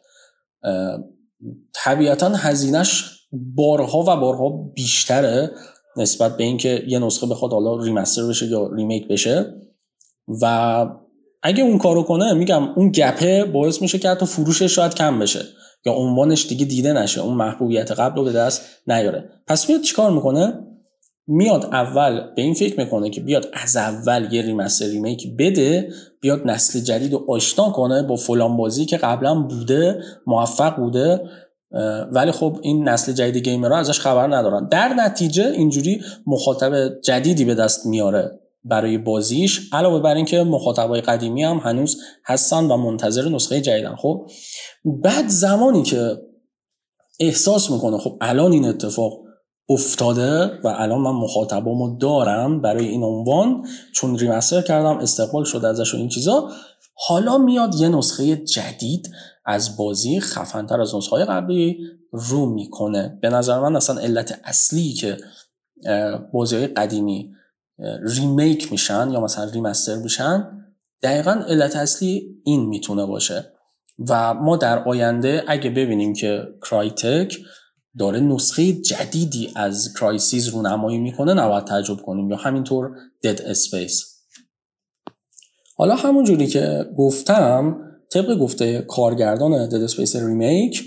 طبیعتا هزینهش بارها و بارها بیشتره نسبت به اینکه یه نسخه بخواد حالا remaster بشه یا remake بشه. و اگه اون کارو کنه میگم اون گپه باعث میشه که حتی فروشش شاید کم بشه یا عنوانش دیگه دیده نشه اون محبوبیت قبل رو به دست نیاره. پس میاد چیکار می‌کنه؟ میاد اول به این فکر می‌کنه که بیاد از اول یه ریمستر ریمیک بده بیاد نسل جدید رو آشنا کنه با فلان بازی که قبلا بوده موفق بوده ولی خب این نسل جدید گیمرها ازش خبر ندارن. در نتیجه اینجوری مخاطب جدیدی به دست میاره. برای بازیش علاوه بر اینکه مخاطبای قدیمی هم هنوز هستن و منتظر نسخه جدیدن. خب بعد زمانی که احساس می‌کنه خب الان این اتفاق افتاده و الان من مخاطبامو دارم برای این عنوان چون ریمستر کردم استقبال شده ازش و این چیزا حالا میاد یه نسخه جدید از بازی خفنتر از نسخه قبلی رو می‌کنه. به نظر من اصلا علت اصلی که بازی قدیمی remake میشن یا مثلا remaster میشن دقیقا علت اصلی این می‌تونه باشه. و ما در آینده اگه ببینیم که Crytek داره نسخه جدیدی از Crysis رو نمایی می‌کنه نباید تعجب کنیم. یا همینطور Dead Space حالا همون جوری که گفتم طبق گفته کارگردان Dead Space remake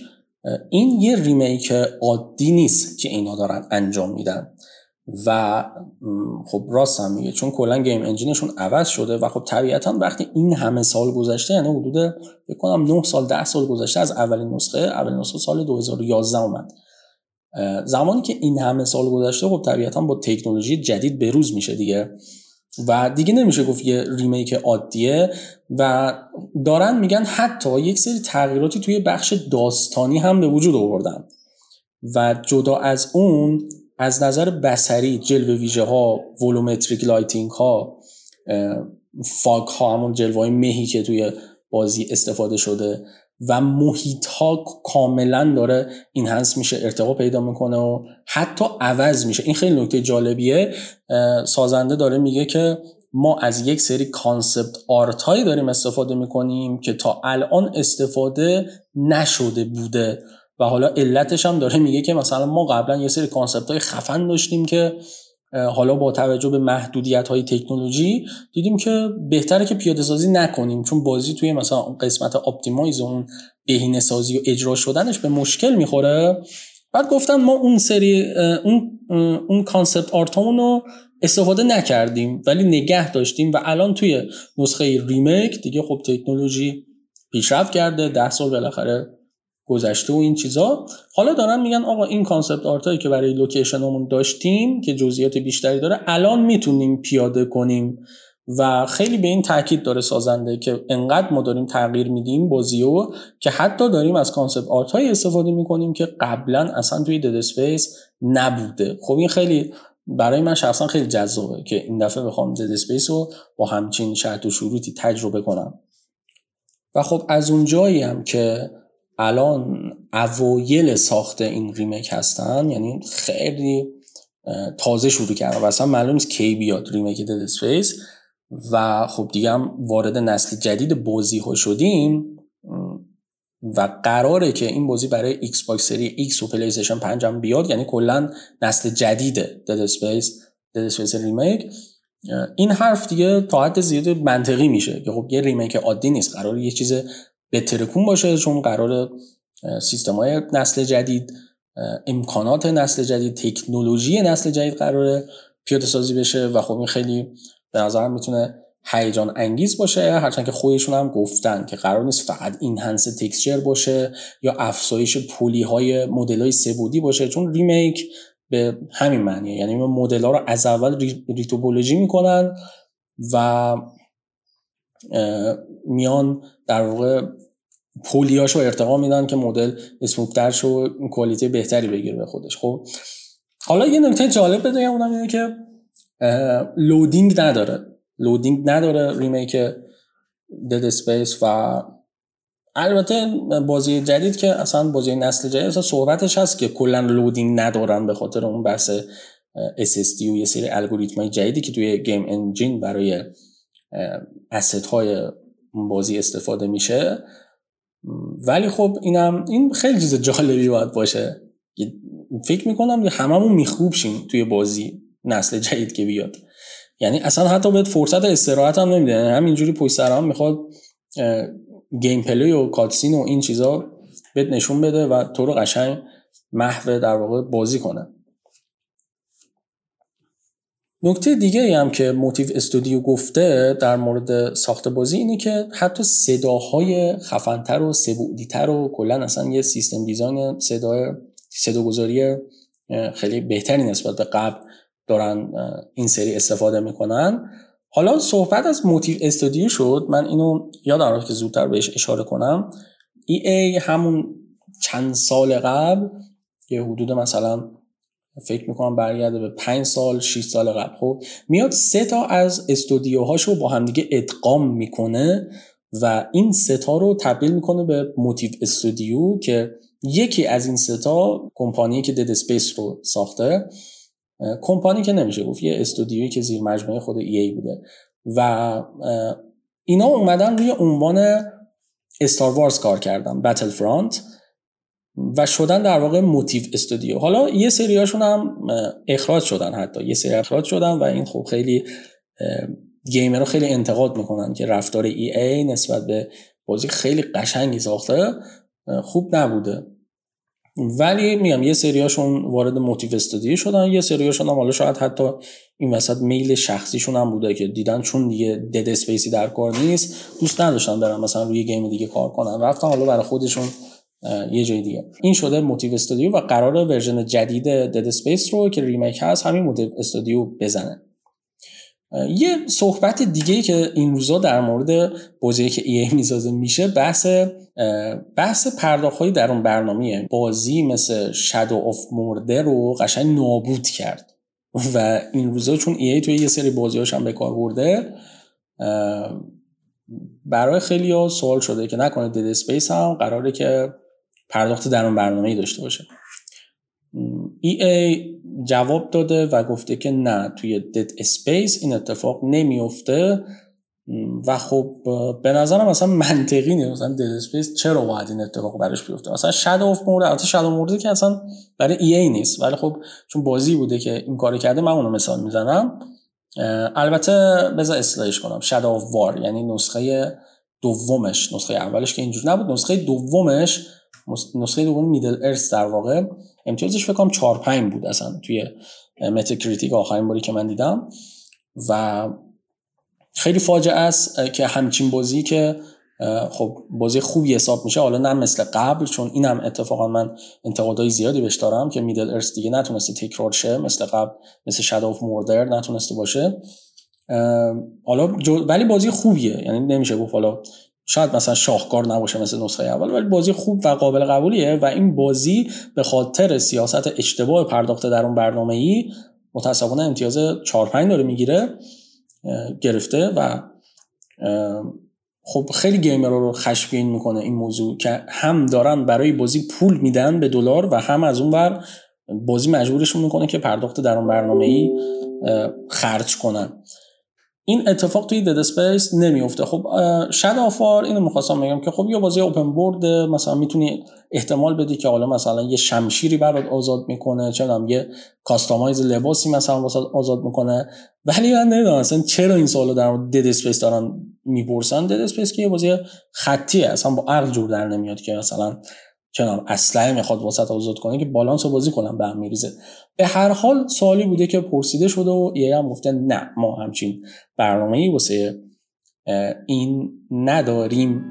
این یه remake عادی نیست که اینا دارن انجام میدن. و خب راست هم میگه چون کلا game engine شون عوض شده و خب طبیعتا وقتی این همه سال گذشته یعنی حدود فکر کنم 9 سال 10 سال گذشته از اولین نسخه اولین نسخه سال 2011 اومد. زمانی که این همه سال گذشته خب طبیعتا با تکنولوژی جدید بروز میشه دیگه. و دیگه نمیشه گفت یه remake عادیه و دارن میگن حتی یک سری تغییراتی توی بخش داستانی هم به وجود آوردن. و جدا از اون از نظر یه سری جلوه ویژه ها volumetric lighting ها fog ها همون جلوه های مهی که توی بازی استفاده شده و محیط ها کاملا داره enhance میشه ارتقا پیدا می‌کنه و حتی عوض میشه. این خیلی نکته جالبیه. سازنده داره میگه که ما از یک سری concept art هایی داریم استفاده می‌کنیم که تا الان استفاده نشده بوده. و حالا علتش هم داره میگه که مثلا ما قبلا یه سری concept های خفن داشتیم که حالا با توجه به محدودیت های تکنولوژی دیدیم که بهتره که پیاده سازی نکنیم چون بازی توی مثلا قسمت optimize اون بهینه سازی و اجرا شدنش به مشکل می‌خوره. بعد گفتن ما اون سری اون اون concept art مون رو استفاده نکردیم ولی نگه داشتیم و الان توی نسخه remake دیگه خب تکنولوژی پیشرفت کرده ده سال بالاخره گذشته و این چیزا. حالا دارن میگن آقا این concept art ایی که برای location مون داشتیم که جزئیات بیشتری داره الان می‌تونیم پیاده کنیم و خیلی به این تاکید داره سازنده که انقدر ما داریم تغییر میدیم بازیو که حتی داریم از concept art استفاده می‌کنیم که قبلا اصلا توی Dead Space نبوده. خب این خیلی برای من شخصا خیلی جذابه که این دفعه بخوام Dead Space رو با همچین شرط و شروطی تجربه کنم. و خب از اون جایی هم که الان اوایل ساخت این remake هستن یعنی خیلی تازه شروع کردن و اصلا معلوم نیست کی بیاد remake Dead Space و خب دیگه هم وارد نسل جدید بازی ها شدیم. و قراره که این بازی برای Xbox سری X و PlayStation 5 هم بیاد یعنی کلا نسل جدید Dead Space Dead Space remake. این حرف دیگه تا حد زیاد منطقی میشه که خب یه remake عادی نیست. قرار یه چیز بهتر از اون باشه چون قرار سیستم های نسل جدید امکانات نسل جدید تکنولوژی نسل جدید قراره پیاده سازی بشه و خب این خیلی به نظرم می‌تونه هیجان انگیز باشه هرچند که خودشون هم گفتن که قرار نیست فقط این هنس تکسچر باشه یا افزایش پولی های مدل های سبودی باشه چون ریمیک به همین معنیه. یعنی مدل ها رو از اول ریتوپولوژی می‌کنن و میان در واقع پولیاشو ارتقا میدن که مدل اسموکتر و کوالیتی بهتری بگیره به خودش. خب حالا یه نکته جالب بگم اونم اینه که loading نداره. loading نداره remake Dead Space و البته بازی جدید که اصلا بازی نسل جدید اصلا صحبتش هست که کلا loading ندارن به خاطر اون بحث SSD و یه سری الگوریتم های جدیدی که توی game engine برای asset های بازی استفاده میشه. ولی خب اینم این خیلی چیز جالبی باید باشه. فکر می‌کنم هممون میخکوب شیم توی بازی نسل جدید که بیاد. یعنی اصلا حتی بهت فرصت استراحت هم نمیده. یعنی همینجوری پشت سر هم می‌خواد gameplay و cutscene و این چیزا بهت نشون بده و تو رو قشنگ محو در واقع بازی کنه. نکته دیگه هم که Motive Studio گفته در مورد ساخت بازی اینه که حتی صداهای خفنتر و سبودیتر و کلا اصلا یه سیستم design صدای صداگذاری خیلی بهتری نسبت به قبل دارن این سری استفاده می‌کنن. حالا صحبت از موتیو استودیو شد. من اینو یادم رفت که زودتر بهش اشاره کنم. ای ای همون چند سال قبل یه حدود مثلا فکر می‌کنم برگرده به پنج سال 6 سال قبل. خب میاد سه تا از استودیوهاشو با همدیگه ادغام می‌کنه و این ستا رو تبدیل می‌کنه به موتیو استودیو که یکی از این ستا کمپانی که Dead Space رو ساخته کمپانی که نمیشه گفت یه استودیویی که زیر مجموعه خود EA بوده. و اینا اومدن روی عنوان Star Wars کار کردن Battlefront و شدن در واقع Motive Studio. حالا یه سریاشون هم اخراج شدن حتی. یه سری اخراج شدن و این خب خیلی gamer رو خیلی انتقاد می‌کنن که رفتار EA نسبت به بازی خیلی قشنگی ساخته. خوب نبوده. ولی میگم یه سریاشون وارد Motive Studio شدن. یه سریاشون هم حالا شاید حتی این وسط میل شخصیشون هم بوده که دیدن چون دیگه Dead Space ی در کار نیست دوست نداشتن برن مثلا روی game دیگه کار کنن. رفتن حالا برای خودشون یه جای دیگه. این شده Motive Studio و قرار version جدید Dead Space رو که remake هست همین Motive Studio بزنه. یه صحبت دیگه که این روزا در مورد بازی که EA می‌سازه میشه بحث بحث پرداخت های درون برنامه بازی مثل Shadow of Mordor رو قشنگ نابود کرد. و این روزا چون EA توی یه سری بازیاش هم به کار برده برای خیلی ها سوال شده که نکنه Dead Space هم قراره که پرداخت درون برنامه داشته باشه. EA جواب داده و گفته که نه توی Dead Space این اتفاق نمیفته و خب به نظرم مثلا منطقی نیست. مثلا Dead Space چرا باید این اتفاق براش بیفته؟ مثلا Shadow of Mordor البته Shadow of Mordor که اصلا برای EA نیست. ولی خب چون بازی بوده که این کارو کرده من اونو مثال می‌زنم. البته بذار اصلاحش کنم. Shadow of War یعنی نسخه دومش نسخه اولش که اینجور نبود نسخه دومش نسخه دوم Middle-earth در واقع امتیازش فکر کنم 4 5 بود اصلا توی Metacritic آخرین باری که من دیدم. و خیلی فاجعه است که همچین بازی که خب بازی خوبی حساب میشه حالا نه مثل قبل چون اینم اتفاقا من انتقادهای زیادی بهش دارم که Middle-earth دیگه نتونسته تکرار شه مثل قبل مثل Shadow of Mordor نتونسته باشه. حالا ولی بازی خوبیه یعنی نمیشه گفت حالا شاید مثلا شاهکار نباشه مثل نسخه اول ولی بازی خوب و قابل قبولیه و این بازی به خاطر سیاست اشتباه پرداخته در اون برنامه ای متاسفانه امتیاز 4 5 داره می‌گیره گرفته و خب خیلی گیمر رو خشمگین می‌کنه این موضوع که هم دارن برای بازی پول میدن به دلار و هم از اون بر بازی مجبورشون می‌کنه که پرداخت در اون برنامه ای خرج کنن. این اتفاق توی Dead Space نمیفته خب Shadow of War اینو می‌خواستم بگم که خب یه بازی open world مثلا می‌تونی احتمال بدی که حالا مثلا یه شمشیری برات آزاد می‌کنه چه یه customize لباسی مثلا واسه آزاد می‌کنه. ولی من نمی‌دونم مثلا چرا این سوالو در Dead Space دارن می‌پرسن. Dead Space که یه بازی خطیه اصلا با عقل جور در نمیاد که مثلا چنان اسلحه می‌خواد واست آزاد کنه که بالانس رو بازی کنم به هم میریزه. به هر حال سوالی بوده که پرسیده شده و یه هم گفته نه ما همچین برنامه ای واسه این نداریم.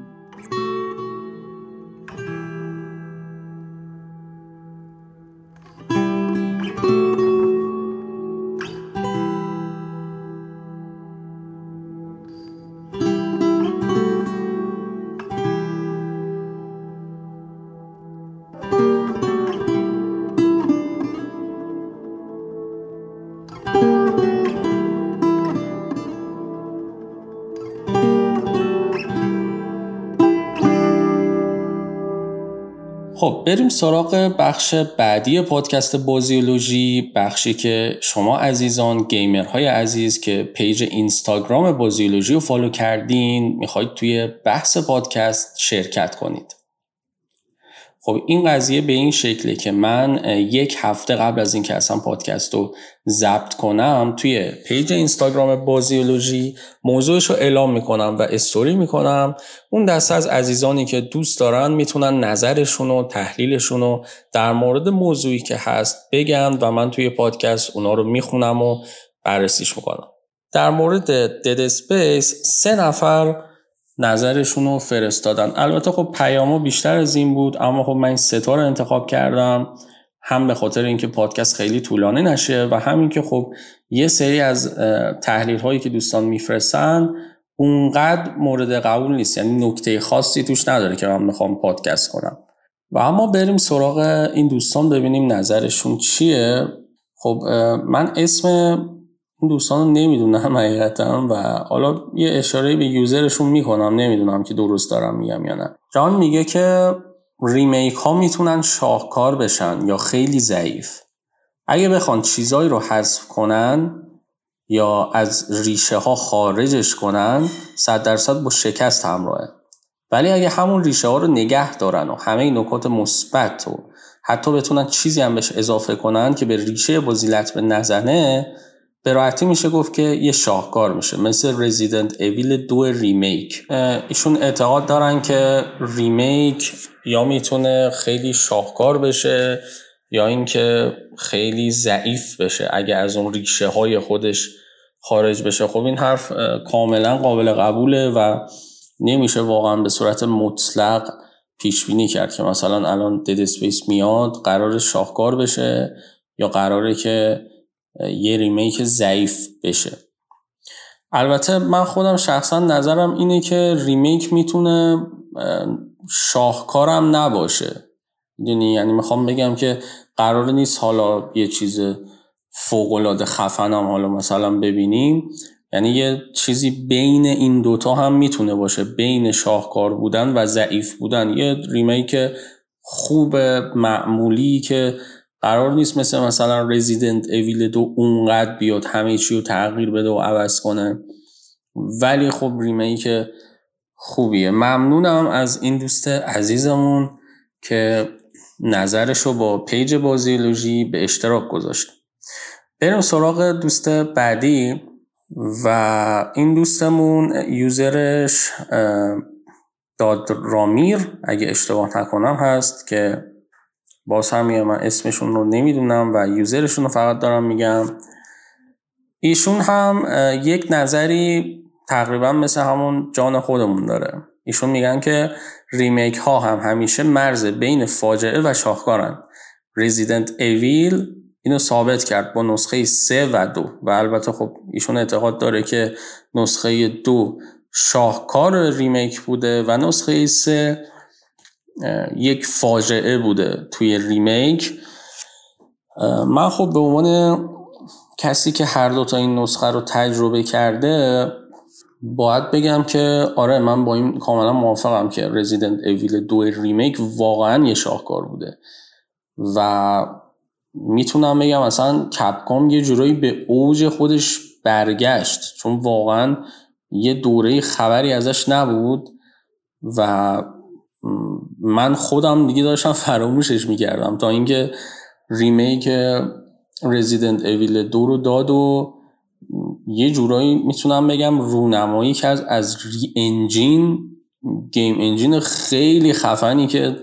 بریم سراغ بخش بعدی پادکست بازیولوژی بخشی که شما عزیزان گیمرهای عزیز که page اینستاگرام بازیولوژی رو follow کردین می‌خواید توی بحث پادکست شرکت کنید. خب این قضیه به این شکله که من یک هفته قبل از اینکه اصلا پادکست رو ضبط کنم توی page اینستاگرام بازیولوژی موضوعش رو اعلام می‌کنم و استوری می‌کنم. اون دسته از عزیزانی که دوست دارن می‌تونن نظرشون و تحلیلشون رو در مورد موضوعی که هست بگن و من توی پادکست اونا رو می‌خونم و بررسیش می‌کنم. در مورد دد اسپیس سه نفر نظرشون رو فرستادن. البته خب پیامو بیشتر از این بود اما خب من این ستا رو انتخاب کردم. هم به خاطر اینکه پادکست خیلی طولانی نشه و همین که خب یه سری از تحلیل هایی که دوستان میفرستن اونقدر مورد قبول نیست. یعنی نکته خاصی توش نداره که من می‌خوام پادکست کنم. و اما بریم سراغ این دوستان ببینیم نظرشون چیه. خب من اسم این دوستان رو نمی‌دونم حقیقتا و حالا یه اشاره به یوزرشون می‌کنم نمی‌دونم که درست دارم میگم یا نه. جان میگه که ریمیک ها می‌تونن شاهکار بشن یا خیلی ضعیف. اگه بخوان چیزایی رو حذف کنن یا از ریشه ها خارجش کنن صد درصد با شکست همراهه. ولی اگه همون ریشه ها رو نگه دارن و همه نکات مثبت و حتی بتونن چیزی هم بهش اضافه کنن که به ریشه بازی به نزنه به راحتی میشه گفت که یه شاهکار میشه مثل رزیدنت اویل دو ریمیک. ایشون اعتقاد دارن که ریمیک یا می‌تونه خیلی شاهکار بشه یا اینکه خیلی ضعیف بشه اگه از اون ریشه های خودش خارج بشه. خب این حرف کاملا قابل قبوله و نمیشه واقعا به صورت مطلق پیش بینی کرد که مثلا الان Dead Space میاد قرار شاهکار بشه یا قراره که یه remake ضعیف بشه. البته من خودم شخصا نظرم اینه که remake می‌تونه شاهکارم نباشه. یعنی یعنی می‌خوام بگم که قرار نیست حالا یه چیز فوقالعاده خفنم حالا مثلا ببینیم. یعنی یه چیزی بین این دوتا هم می‌تونه باشه. بین شاهکار بودن و ضعیف بودن. یه ریمیک خوب معمولی که قرار نیست مثل مثلا رزیدنت اویل دو اونقدر بیاد همه چی رو تغییر بده و عوض کنه. ولی خب remake خوبیه. ممنونم از این دوست عزیزمون که نظرش رو با page بازیولوژی به اشتراک گذاشت. بریم سراغ دوست بعدی و این دوستمون user ش دادرامیر اگه اشتباه نکنم هست که باز هم من اسمشون رو نمی‌دونم و user شون رو فقط دارم میگم. ایشون هم یک نظری تقریبا مثل همون جان خودمون داره. ایشون میگن که remake ها هم همیشه مرز بین فاجعه و شاهکارن. Resident Evil اینو ثابت کرد با نسخه 3 و 2 و البته خب ایشون اعتقاد داره که نسخه دو شاهکار remake بوده و نسخه 3 یک فاجعه بوده توی remake. من خب به عنوان کسی که هر دو تا این نسخه رو تجربه کرده باید بگم که آره من با این کاملا موافقم که رزیدنت اویل دو ریمیک واقعا یه شاهکار بوده. و می‌تونم بگم اصلا کپکام یه جورایی به اوج خودش برگشت چون واقعا یه دوره خبری ازش نبود و من خودم دیگه داشتم فراموشش می‌کردم تا اینکه remake Resident Evil دو رو داد و یه جورایی می‌تونم بگم رونمایی که از RE Engine game engine خیلی خفنی که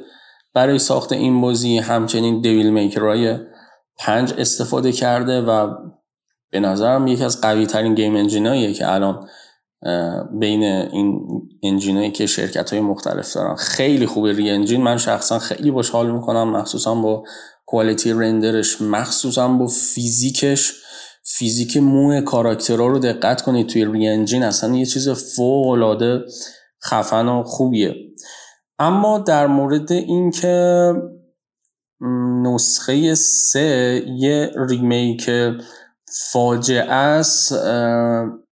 برای ساخت این بازی همچنین Devil May Cry پنج استفاده کرده و به نظرم یکی از قوی ترین game engine اییه که الان بین این انجینایی که شرکت های مختلف دارن. خیلی خوبه ری انجین. من شخصا خیلی باش حال می‌کنم. مخصوصا با کوالیتی رندرش مخصوصا با فیزیکش. فیزیک مو کاراکترها رو دقت کنید. توی ری انجین اصلا یه چیز فوق العاده خفن و خوبیه. اما در مورد اینکه نسخه سه یه ریمیک فاجعه است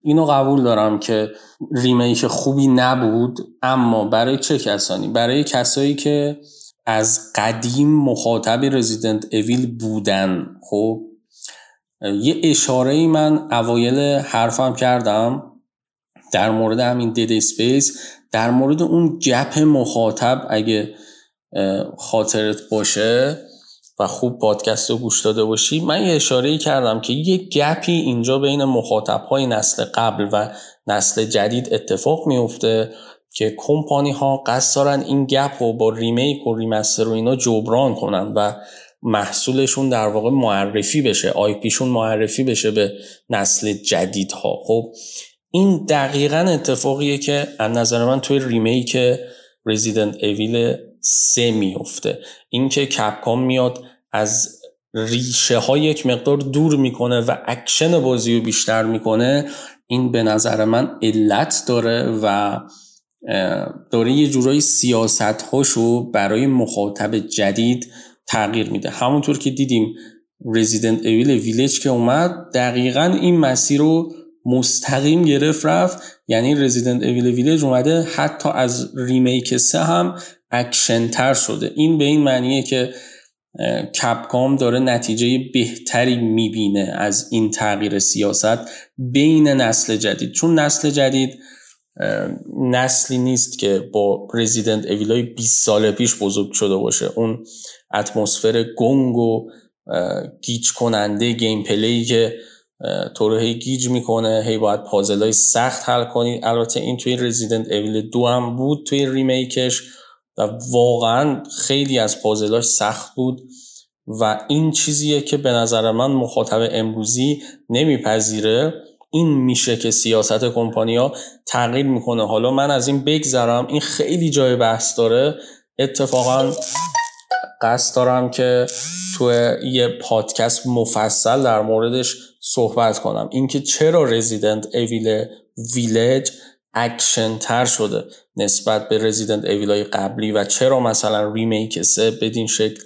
اینو قبول دارم که remake خوبی نبود اما برای چه کسانی؟ برای کسایی که از قدیم مخاطب Resident Evil بودن. خب یه اشاره ای من اوایل حرفم کردم در مورد همین Dead Space در مورد اون gap مخاطب اگه خاطرت باشه. و خوب پادکست رو گوش داده باشی. من یه اشاره کردم که یه gap ی اینجا بین مخاطب های نسل قبل و نسل جدید اتفاق میفته که کمپانی ها قصد دارن این gap رو با remake و remaster و اینا جبران کنن و محصولشون در واقع معرفی بشه IP شون معرفی بشه به نسل جدید ها خب این دقیقا اتفاقیه که از نظر من توی remake Resident Evil سه میفته اینکه Capcom میاد از ریشه ها یک مقدار دور می‌کنه و اکشن بازی رو بیشتر می‌کنه این به نظر من علت داره و داره یه جورایی سیاست هاشو برای مخاطب جدید تغییر میده. همونطور که دیدیم Resident Evil Village که اومد دقیقا این مسیر رو مستقیم گرفت رفت. یعنی Resident Evil Village اومده حتی از remake سه هم اکشن تر شده. این به این معنیه که Capcom داره نتیجه بهتری می‌بینه از این تغییر سیاست بین نسل جدید. چون نسل جدید نسلی نیست که با Resident Evil ای 20 سال پیش بزرگ شده باشه. اون اتمسفر گنگ و گیج کننده gameplay که تو رو هی گیج می‌کنه هی باید پازل های سخت حل کنی. البته این توی Resident Evil دو هم بود توی remake ش و واقعا خیلی از پازلاش سخت بود و این چیزیه که به نظر من مخاطب امروزی نمیپذیره. این میشه که سیاست کمپانیا تغییر می‌کنه. حالا من از این بگذرم. این خیلی جای بحث داره. اتفاقا قصد دارم که تو یه پادکست مفصل در موردش صحبت کنم. اینکه چرا رزیدنت اویل ویلج اکشن تر شده نسبت به Resident Evil ای قبلی و چرا مثلا remake سه بدین شکل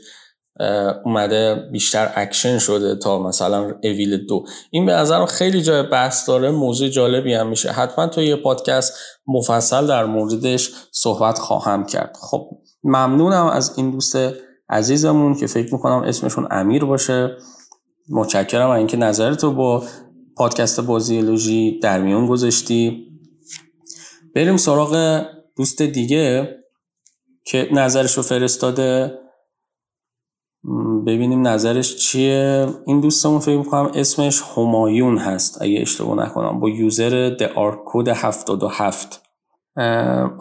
اومده بیشتر اکشن شده تا مثلا Evil دو. این به نظرم خیلی جای بحث داره موضوع جالبی هم میشه. حتما تو یه پادکست مفصل در موردش صحبت خواهم کرد. خب ممنونم از این دوست عزیزمون که فکر می‌کنم اسمشون امیر باشه. متشکرم اینکه نظرتو با پادکست بازیولوژی در میون گذاشتی. بریم سراغ دوست دیگه که نظرش رو فرستاده ببینیم نظرش چیه. این دوستمون فکر می‌کنم اسمش همایون هست اگه اشتباه نکنم. با user د آرکود 77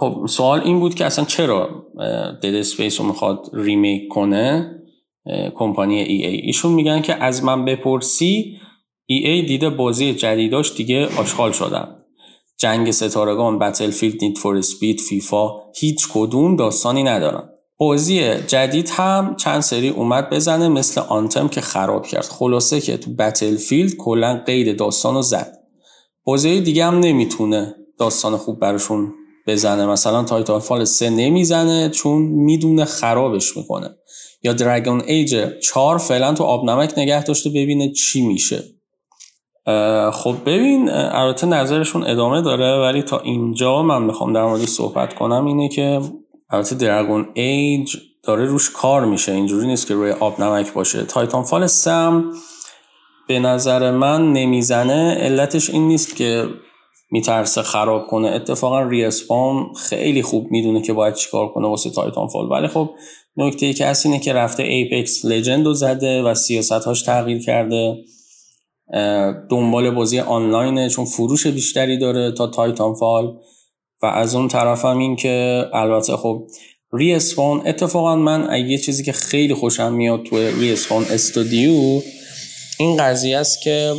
خب سوال این بود که اصلا چرا Dead Space رو می‌خواد remake کنه؟ کمپانی ای ای. ایشون میگن که از من بپرسی ای ای دیده بازی جدیداش دیگه آشغال شدن جنگ ستارگان بتلفیلد نیت فور اسپید فیفا هیچ کدوم داستانی ندارن. بازی جدید هم چند سری اومد بزنه مثل آنتم که خراب کرد. خلاصه که تو بتلفیلد کلا قید داستان رو زد. بازی دیگه هم نمی‌تونه داستان خوب براشون بزنه. مثلا تایتان فال 3 نمی‌زنه چون می‌دونه خرابش می‌کنه. یا درگون ایج 4 فعلا تو آب نمک نگه داشته ببینه چی میشه. خب ببین البته نظرشون ادامه داره ولی تا اینجا من می‌خوام در مورد صحبت کنم اینه که البته درگون ایج داره روش کار میشه اینجوری نیست که روی آب نمک باشه. تایتان فال سم به نظر من نمی‌زنه علتش این نیست که میترسه خراب کنه. اتفاقا ریسپان خیلی خوب می‌دونه که باید چیکار کنه واسه تایتان فال ولی خب نکته ای که هست اینه که رفته Apex Legend رو زده و سیاست هاش تغییر کرده. دنبال بازی آنلاینه چون فروش بیشتری داره تا Titanfall و از اون طرف هم این که البته خب Respawn اتفاقا من یه چیزی که خیلی خوشم میاد تو Respawn استودیو این قضیه است که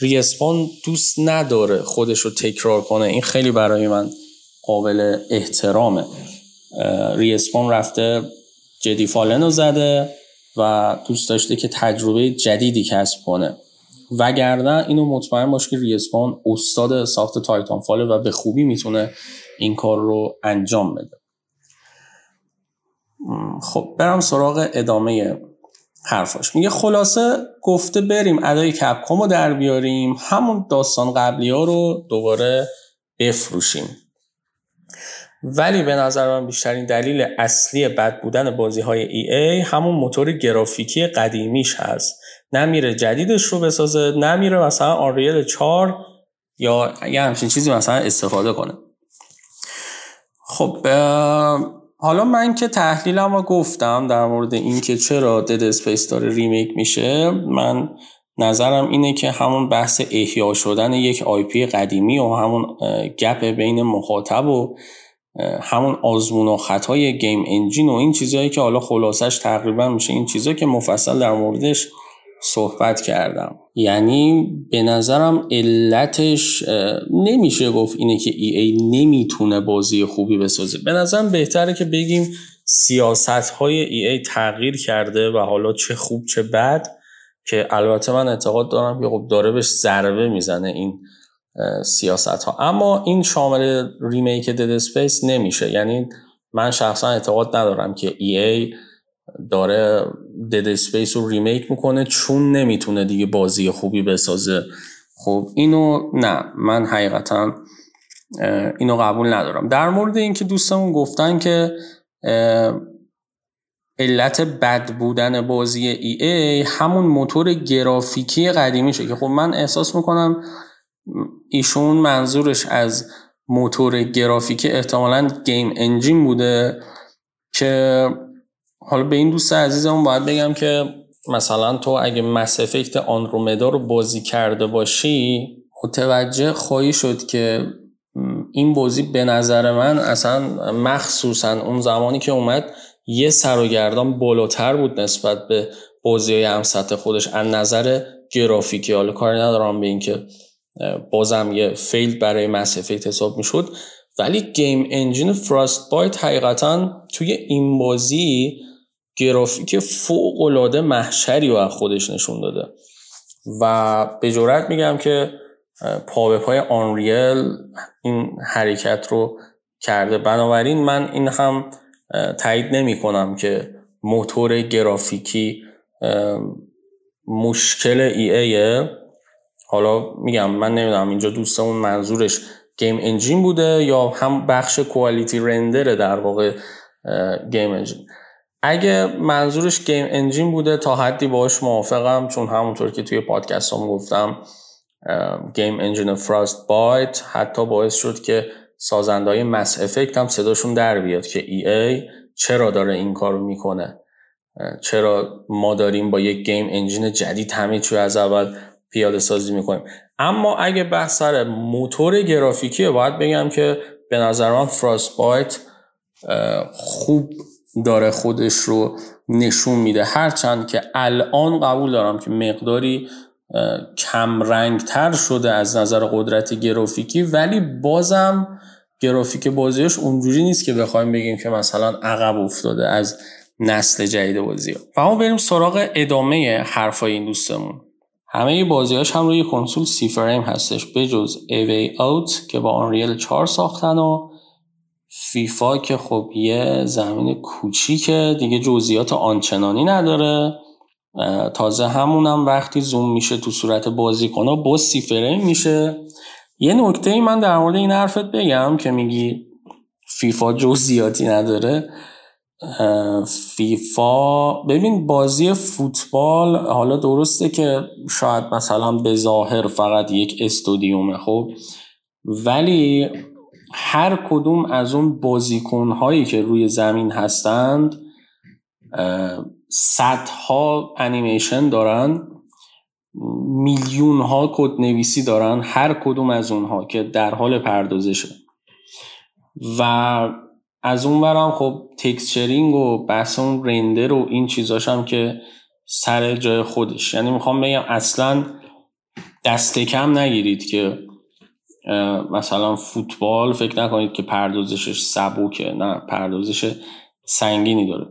Respawn دوست نداره خودش رو تکرار کنه. این خیلی برای من قابل احترامه. ریسپان رفته جدی فالن رو زده و دوست داشته که تجربه جدیدی کسب کنه. وگرنه اینو مطمئن باش که ریسپان استاد ساخت تایتان فاله و به خوبی می‌تونه این کار رو انجام بده. خب برم سراغ ادامه حرفاش. میگه خلاصه گفته بریم ادای کپکام رو در بیاریم همون داستان قبلی ها رو دوباره بفروشیم. ولی به نظر من بیشترین دلیل اصلی بد بودن بازی های EA همون موتور گرافیکی قدیمیش هست. نمیره جدیدش رو بسازه نمیره مثلا Unreal 4 یا یه همچین چیزی مثلا استفاده کنه. خب حالا من که تحلیلم رو گفتم در مورد اینکه چرا Dead Space داره remake میشه من نظرم اینه که همون بحث احیا شدن یک IP قدیمی و همون gap بین مخاطب و همون آزمون و خطای game engine و این چیزهایی که حالا خلاصش تقریبا میشه این چیزهایی که مفصل در موردش صحبت کردم. یعنی به نظرم علتش نمیشه گفت اینه که EA نمی‌تونه بازی خوبی بسازه. به نظرم بهتره که بگیم سیاست های EA تغییر کرده و حالا چه خوب چه بد که البته من اعتقاد دارم که خب داره بهش ضربه می‌زنه این سیاست ها اما این شامل remake Dead Space نمیشه. یعنی من شخصا اعتقاد ندارم که EA داره Dead Space رو remake می‌کنه چون نمی‌تونه دیگه بازی خوبی بسازه. خب اینو نه من حقیقتا اینو قبول ندارم. در مورد اینکه دوستمون گفتن که علت بد بودن بازی ای ای همون موتور گرافیکی قدیمیشه که خب من احساس می‌کنم ایشون منظورش از موتور گرافیکی احتمالا گیم انجین بوده که حالا به این دوست عزیزمون باید بگم که مثلا تو اگه مس افکت آنرومدا رو بازی کرده باشی متوجه خواهی شد که این بازی به نظر من اصلا مخصوصا اون زمانی که اومد یه سر و گردان بالاتر بود نسبت به بازی های هم خودش. از نظر گرافیکی حالا کاری ندارم به اینکه بازم یه فیل برای مس افکت حساب می‌شد. ولی گیم انجین فراست بایت حقیقتا توی این بازی گرافیک فوق العاده محشری و خودش نشون داده. و به جرات میگم که پا به پای آنریل این حرکت رو کرده. بنابراین من این هم تایید نمی کنم که موتور گرافیکی مشکل EA ه حالا میگم من نمی‌دونم اینجا دوستمون منظورش game engine بوده یا هم بخش quality render ه در واقع game engine. اگه منظورش game engine بوده تا حدی باش موافقم چون همونطور که توی پادکست هم گفتم گیم انجین فراست بایت حتی باعث شد که سازندهای مس افکت هم صداشون در بیاد که ای ای چرا داره این کار می‌کنه؟ چرا ما داریم با یک گیم انجین جدید همه چی از اول پیاده سازی می‌کنیم؟ اما اگه بحث سر موتور گرافیکیه باید بگم که به نظر من فراست بایت خوب داره خودش رو نشون میده. هرچند که الان قبول دارم که مقداری کم رنگ تر شده از نظر قدرت گرافیکی ولی بازم گرافیک بازیش اونجوری نیست که بخوایم بگیم که مثلا عقب افتاده از نسل جدید بازی و ما بریم سراغ ادامه حرفای این دوستمون. همه بازیاش هم روی کنسول سی فریم هستش بجز اوی اوت که با آنریل 4 ساختن و فیفا که خب یه زمین کوچیکه دیگه جزئیات آنچنانی نداره. تازه همونم وقتی زوم میشه تو صورت بازیکن با سی فریم میشه. یه نکته ای من در مورد این حرفت بگم که میگی فیفا جزئیاتی نداره. فیفا ببین بازی فوتبال حالا درسته که شاید مثلا به ظاهر فقط یک استودیومه خب؟ ولی هر کدوم از اون بازیکن هایی که روی زمین هستند صدها انیمیشن دارن میلیون ها کد نویسی دارن هر کدوم از اونها که در حال پردازشه. و از اون ورم خب texturing و بحث اون render و این چیزاش هم که سر جای خودش. یعنی می‌خوام بگم اصلا دست کم نگیرید که مثلا فوتبال فکر نکنید که پردازشش سبوکه نه پردازش سنگینی داره.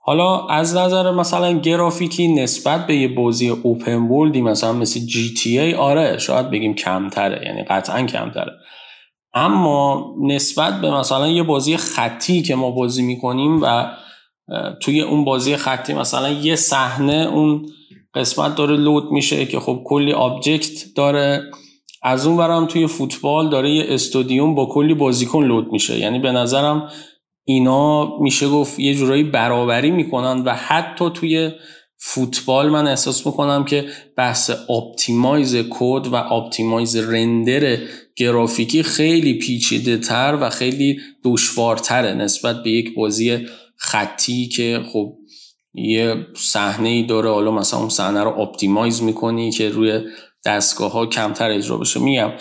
حالا از نظر مثلا گرافیکی نسبت به یه بازی open world ی مثلا مثل GTA آره شاید بگیم کمتره یعنی قطعا کمتره. اما نسبت به مثلا یه بازی خطی که ما بازی می‌کنیم و توی اون بازی خطی مثلا یه صحنه اون قسمت داره load میشه که خب کلی object داره از اون ورم توی فوتبال داره یه استادیوم با کلی بازیکن load میشه. یعنی به نظرم اینا میشه گفت یه جورایی برابری می‌کنن و حتی توی فوتبال من احساس می‌کنم که بحث optimize کد و optimize render گرافیکی خیلی پیچیده تر و خیلی دشوارتره نسبت به یک بازی خطی که خب یه صحنه ای داره. حالا مثلا اون صحنه رو optimize می‌کنی که روی دستگاه ها کمتر اجرا بشه. میگم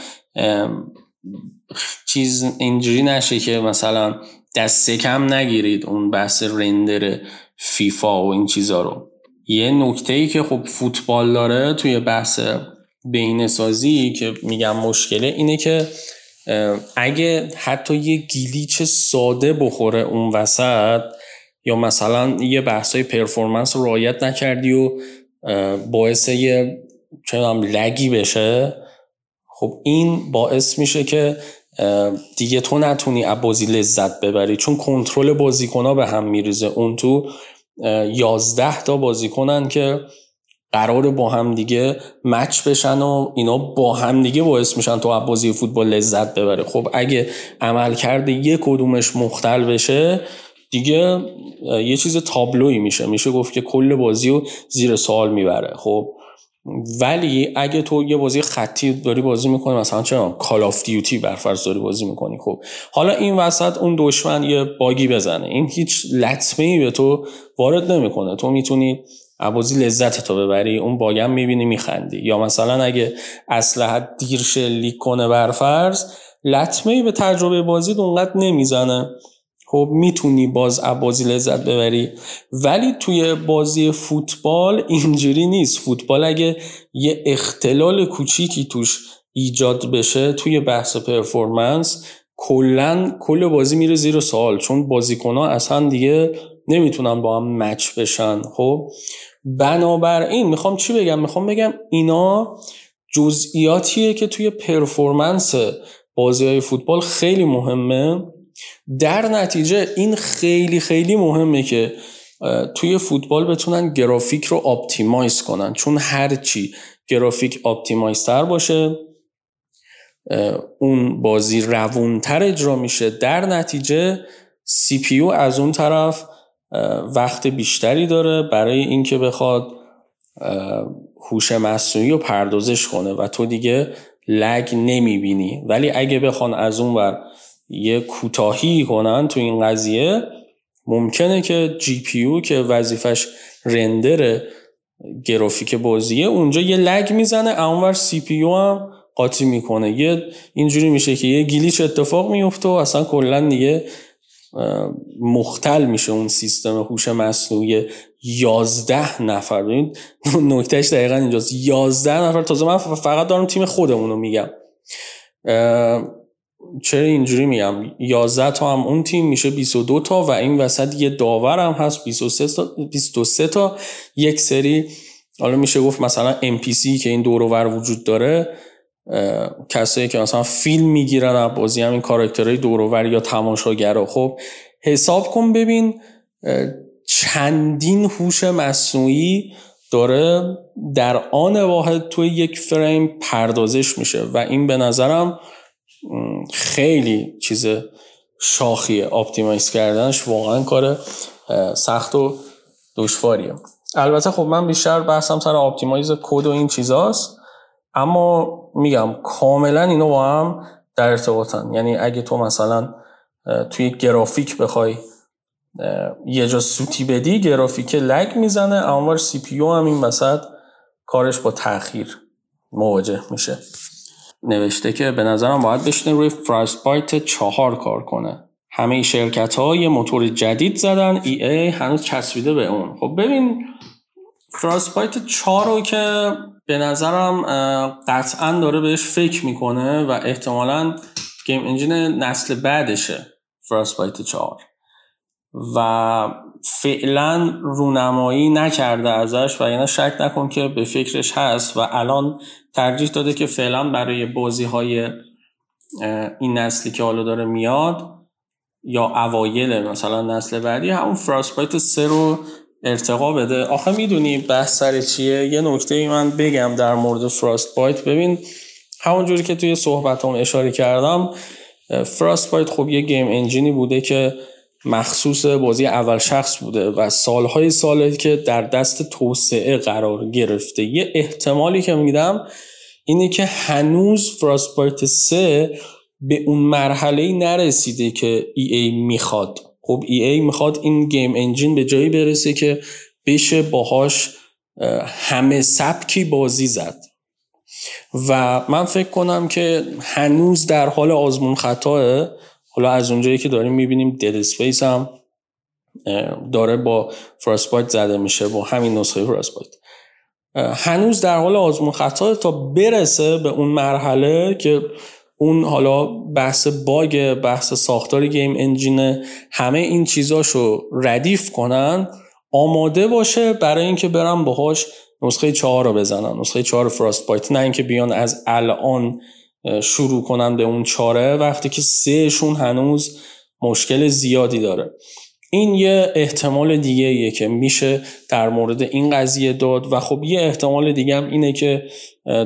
چیز اینجوری نشه که مثلا دست کم نگیرید اون بحث رندر فیفا و این چیزا رو. یه نکته ای که خب فوتبال داره توی بحث بین سازی که میگم مشکله اینه که اگه حتی یه گیلیچ ساده بخوره اون وسط یا مثلا یه بحثای پرفورمنس رو رعایت نکردی و باعث یه چه لگی بشه خب این باعث میشه که دیگه تو نتونی از بازی لذت ببری. چون کنترل بازیکن ها به هم میریزه. اون تو یازده تا بازیکنن که قرار با هم دیگه مچ بشن و اینا با هم دیگه باعث میشن تو بازی فوتبال لذت ببره. خب اگه عمل کرده یه کدومش مختل بشه دیگه یه چیز تابلوی میشه. میشه گفت که کل بازی رو زیر سوال می‌بره. خب ولی اگه تو یه بازی خطی داری بازی می‌کنی مثلا چرا Call of Duty برفرض داری بازی می‌کنی خب. حالا این وسط اون دشمن یه bug ی بزنه. این هیچ لطمه ای به تو وارد نمی‌کنه. تو می‌تونی بازی لذتتو ببری اون bug م می‌بینی میخندی. یا مثلا اگه اسلحه دیر شلیک کنه برفرض لطمه ای به تجربه بازی اونقدر نمی‌زنه. خب می‌تونی باز بازی لذت ببری. ولی توی بازی فوتبال اینجوری نیست. فوتبال اگه یه اختلال کوچیکی توش ایجاد بشه توی بحث پرفورمنس کلا کل بازی میره زیر سوال. چون بازیکنها اصلا دیگه نمی‌تونن با هم مچ بشن. خب بنابراین می‌خوام چی بگم؟ می‌خوام بگم اینا جزئیاتیه که توی پرفورمنس بازی های فوتبال خیلی مهمه. در نتیجه این خیلی خیلی مهمه که توی فوتبال بتونن گرافیک رو optimize کنن. چون هرچی گرافیک optimize تر باشه اون بازی روونتر اجرا میشه. در نتیجه CPU از اون طرف وقت بیشتری داره برای اینکه بخواد هوش مصنوعی رو پردازش کنه و تو دیگه lag نمی‌بینی. ولی اگه بخوان از اون ور یه کوتاهی کنن تو این قضیه. ممکنه که GPU که وظیفش render گرافیک بازیه اونجا یه lag می‌زنه اونور CPU هم قاطی می‌کنه. یه اینجوری میشه که یه glitch اتفاق میفته و اصلا کلا دیگه مختل میشه اون سیستم هوش مصنوعی. 11 نفر ببینید نکتهش دقیقا اینجاست. 11 نفر تازه من فقط دارم تیم خودمون رو میگم چرا اینجوری میگم؟ 11 تا هم اون تیم میشه 22 تا و این وسط یه داور هم هست. 23 تا 23 تا یک سری حالا میشه گفت مثلا NPC که این دور ور وجود داره کسایی که مثلا فیلم می‌گیرن از بازی همین کاراکترهای دور یا تماشاگرا. خب حساب کن ببین چندین هوش مصنوعی داره در آن واحد توی یک فریم پردازش میشه و این به نظرم خیلی چیز شاخیه optimize کردنش واقعا کار سخت و دشواریه. البته خب من بیشتر بحثم سر optimize کد و این چیزاست اما میگم کاملا اینا با هم در ارتباطن. یعنی اگه تو مثلا توی گرافیک بخوای یه جا سوتی بدی گرافیک لگ می‌زنه اما سی پی هم این وسط کارش با تاخیر مواجه میشه. نوشته که به نظرم باید بشینه روی بایت چهار کار کنه. همه شرکت ها یه موتور جدید زدن ای ای هنوز چسبیده به اون. خب ببین بایت 4 رو که به نظرم قطعا داره بهش فکر می‌کنه و احتمالا گیم انجین نسل بعدشه بایت 4 و فعلا رونمایی نکرده ازش و اینا شک نکن که به فکرش هست و الان ترجیح داده که فعلا برای بازی های این نسلی که حالا داره میاد یا اوایل مثلا نسل بعدی همون فراسپایت سه رو ارتقا بده. آخه می‌دونی بحث سر چیه؟ یه نکته ای من بگم در مورد فراست بایت ببین همونجوری که توی صحبت هم اشاره کردم فراست بایت خب یه گیم انجینی بوده که مخصوص بازی اول شخص بوده و سالهای ساله که در دست توسعه قرار گرفته. یه احتمالی که میدم اینه که هنوز فراسپایت 3 به اون مرحله نرسیده که ای ای می‌خواد. خب ای ای می‌خواد این گیم انجین به جایی برسه که بشه باهاش همه سبکی بازی زد. و من فکر کنم که هنوز در حال آزمون خطاه حالا از اونجایی که داریم می‌بینیم Dead Space هم داره با Frostbite زده میشه با همین نسخه Frostbite هنوز در حال آزمون خطا تا برسه به اون مرحله که اون حالا بحث bug بحث ساختار game engine همه این چیزاشو ردیف کنن آماده باشه برای اینکه برم باهاش نسخه چهار رو بزنن نسخه چهار فراست بایت نه اینکه بیان از الان شروع کنن به اون چاره وقتی که سهشون هنوز مشکل زیادی داره. این یه احتمال دیگه ایه که میشه در مورد این قضیه داد و خب یه احتمال دیگه هم اینه که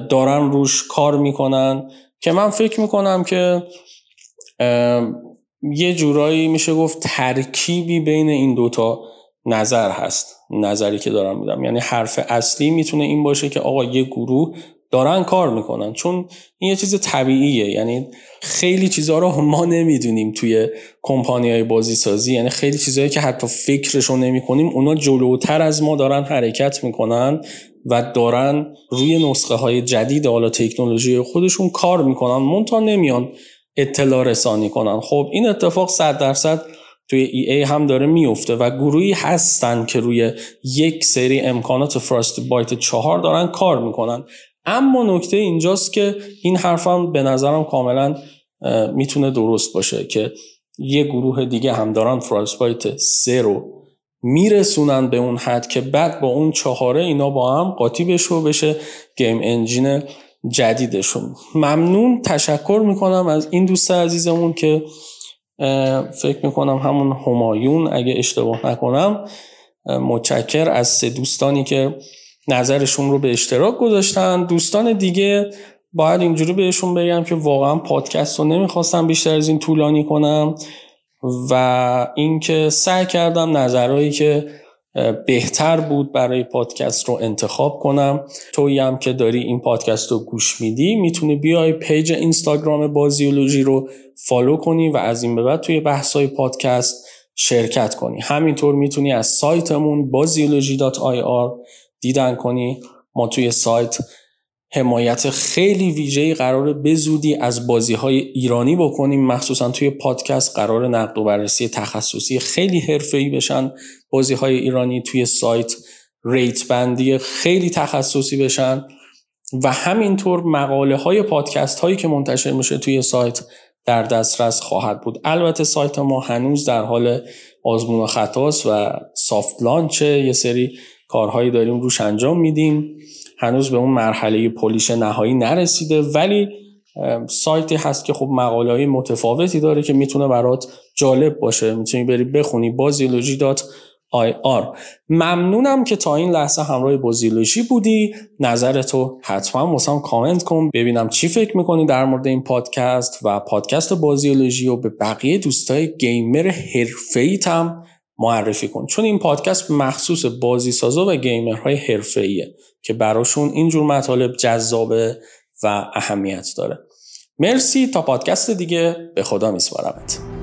دارن روش کار می‌کنن که من فکر می‌کنم که یه جورایی میشه گفت ترکیبی بین این دوتا نظر هست نظری که دارم میدم. یعنی حرف اصلی می‌تونه این باشه که آقا یه گروه دارن کار می‌کنن. چون این یه چیز طبیعیه. یعنی خیلی چیزها رو ما نمی‌دونیم توی کمپانی های بازی سازی یعنی خیلی چیزهایی که حتی فکرشو نمی کنیم اونا جلوتر از ما دارن حرکت می‌کنن و دارن روی نسخه های جدید حالا تکنولوژی خودشون کار می‌کنن. مونتا نمیان اطلاع رسانی کنن. خب این اتفاق صد درصد توی ای ای هم داره میفته و گروهی هستن که روی یک سری امکانات فراست بایت چهار دارن کار می‌کنن. اما نکته اینجاست که این حرفم به نظرم کاملا می‌تونه درست باشه که یه گروه دیگه هم دارن فراسپایت سه رو میرسونن به اون حد که بعد با اون چهاره اینا با هم قاطی بشه و بشه گیم انجین جدیدشون. ممنون تشکر می‌کنم از این دوست عزیزمون که فکر می‌کنم همون همایون اگه اشتباه نکنم متشکر از سه دوستانی که نظرشون رو به اشتراک گذاشتن. دوستان دیگه باید اینجوری بهشون بگم که واقعا پادکست رو نمی‌خواستم بیشتر از این طولانی کنم و اینکه سعی کردم نظرهایی که بهتر بود برای پادکست رو انتخاب کنم. تویی هم که داری این پادکست رو گوش میدی می‌تونی بیای page اینستاگرام بازیولوژی رو فالو کنی و از این به بعد توی بحثای پادکست شرکت کنی. همینطور می‌تونی از سایتمون baziology.ir دیدن کنی ما توی سایت حمایت خیلی ویژه‌ای قرار به زودی از بازی های ایرانی بکنیم. مخصوصا توی پادکست قرار نقد و بررسی تخصصی خیلی حرفه‌ای بشن. بازی های ایرانی توی سایت ریت بندی خیلی تخصصی بشن. و همینطور مقاله های پادکست هایی که منتشر میشه توی سایت در دسترس خواهد بود. البته سایت ما هنوز در حال آزمون و خطاست و سافت لانچه یه سری کارهایی داریم روش انجام میدیم. هنوز به اون مرحله پولیش نهایی نرسیده ولی سایتی هست که خب مقاله های متفاوتی داره که می‌تونه برات جالب باشه. می‌تونی بری بخونی بازیولوژی dot ir. ممنونم که تا این لحظه همراه بازیولوژی بودی. نظرتو حتما واسم کامنت کن ببینم چی فکر می‌کنی در مورد این پادکست و پادکست بازیولوژی و به بقیه دوستای gamer حرفه‌ای هم. معرفی کن. چون این پادکست مخصوص بازی سازا و gamer های حرفه‌ایه که براشون اینجور مطالب جذابه و اهمیت داره. مرسی تا پادکست دیگه. به خدا میسپارمت.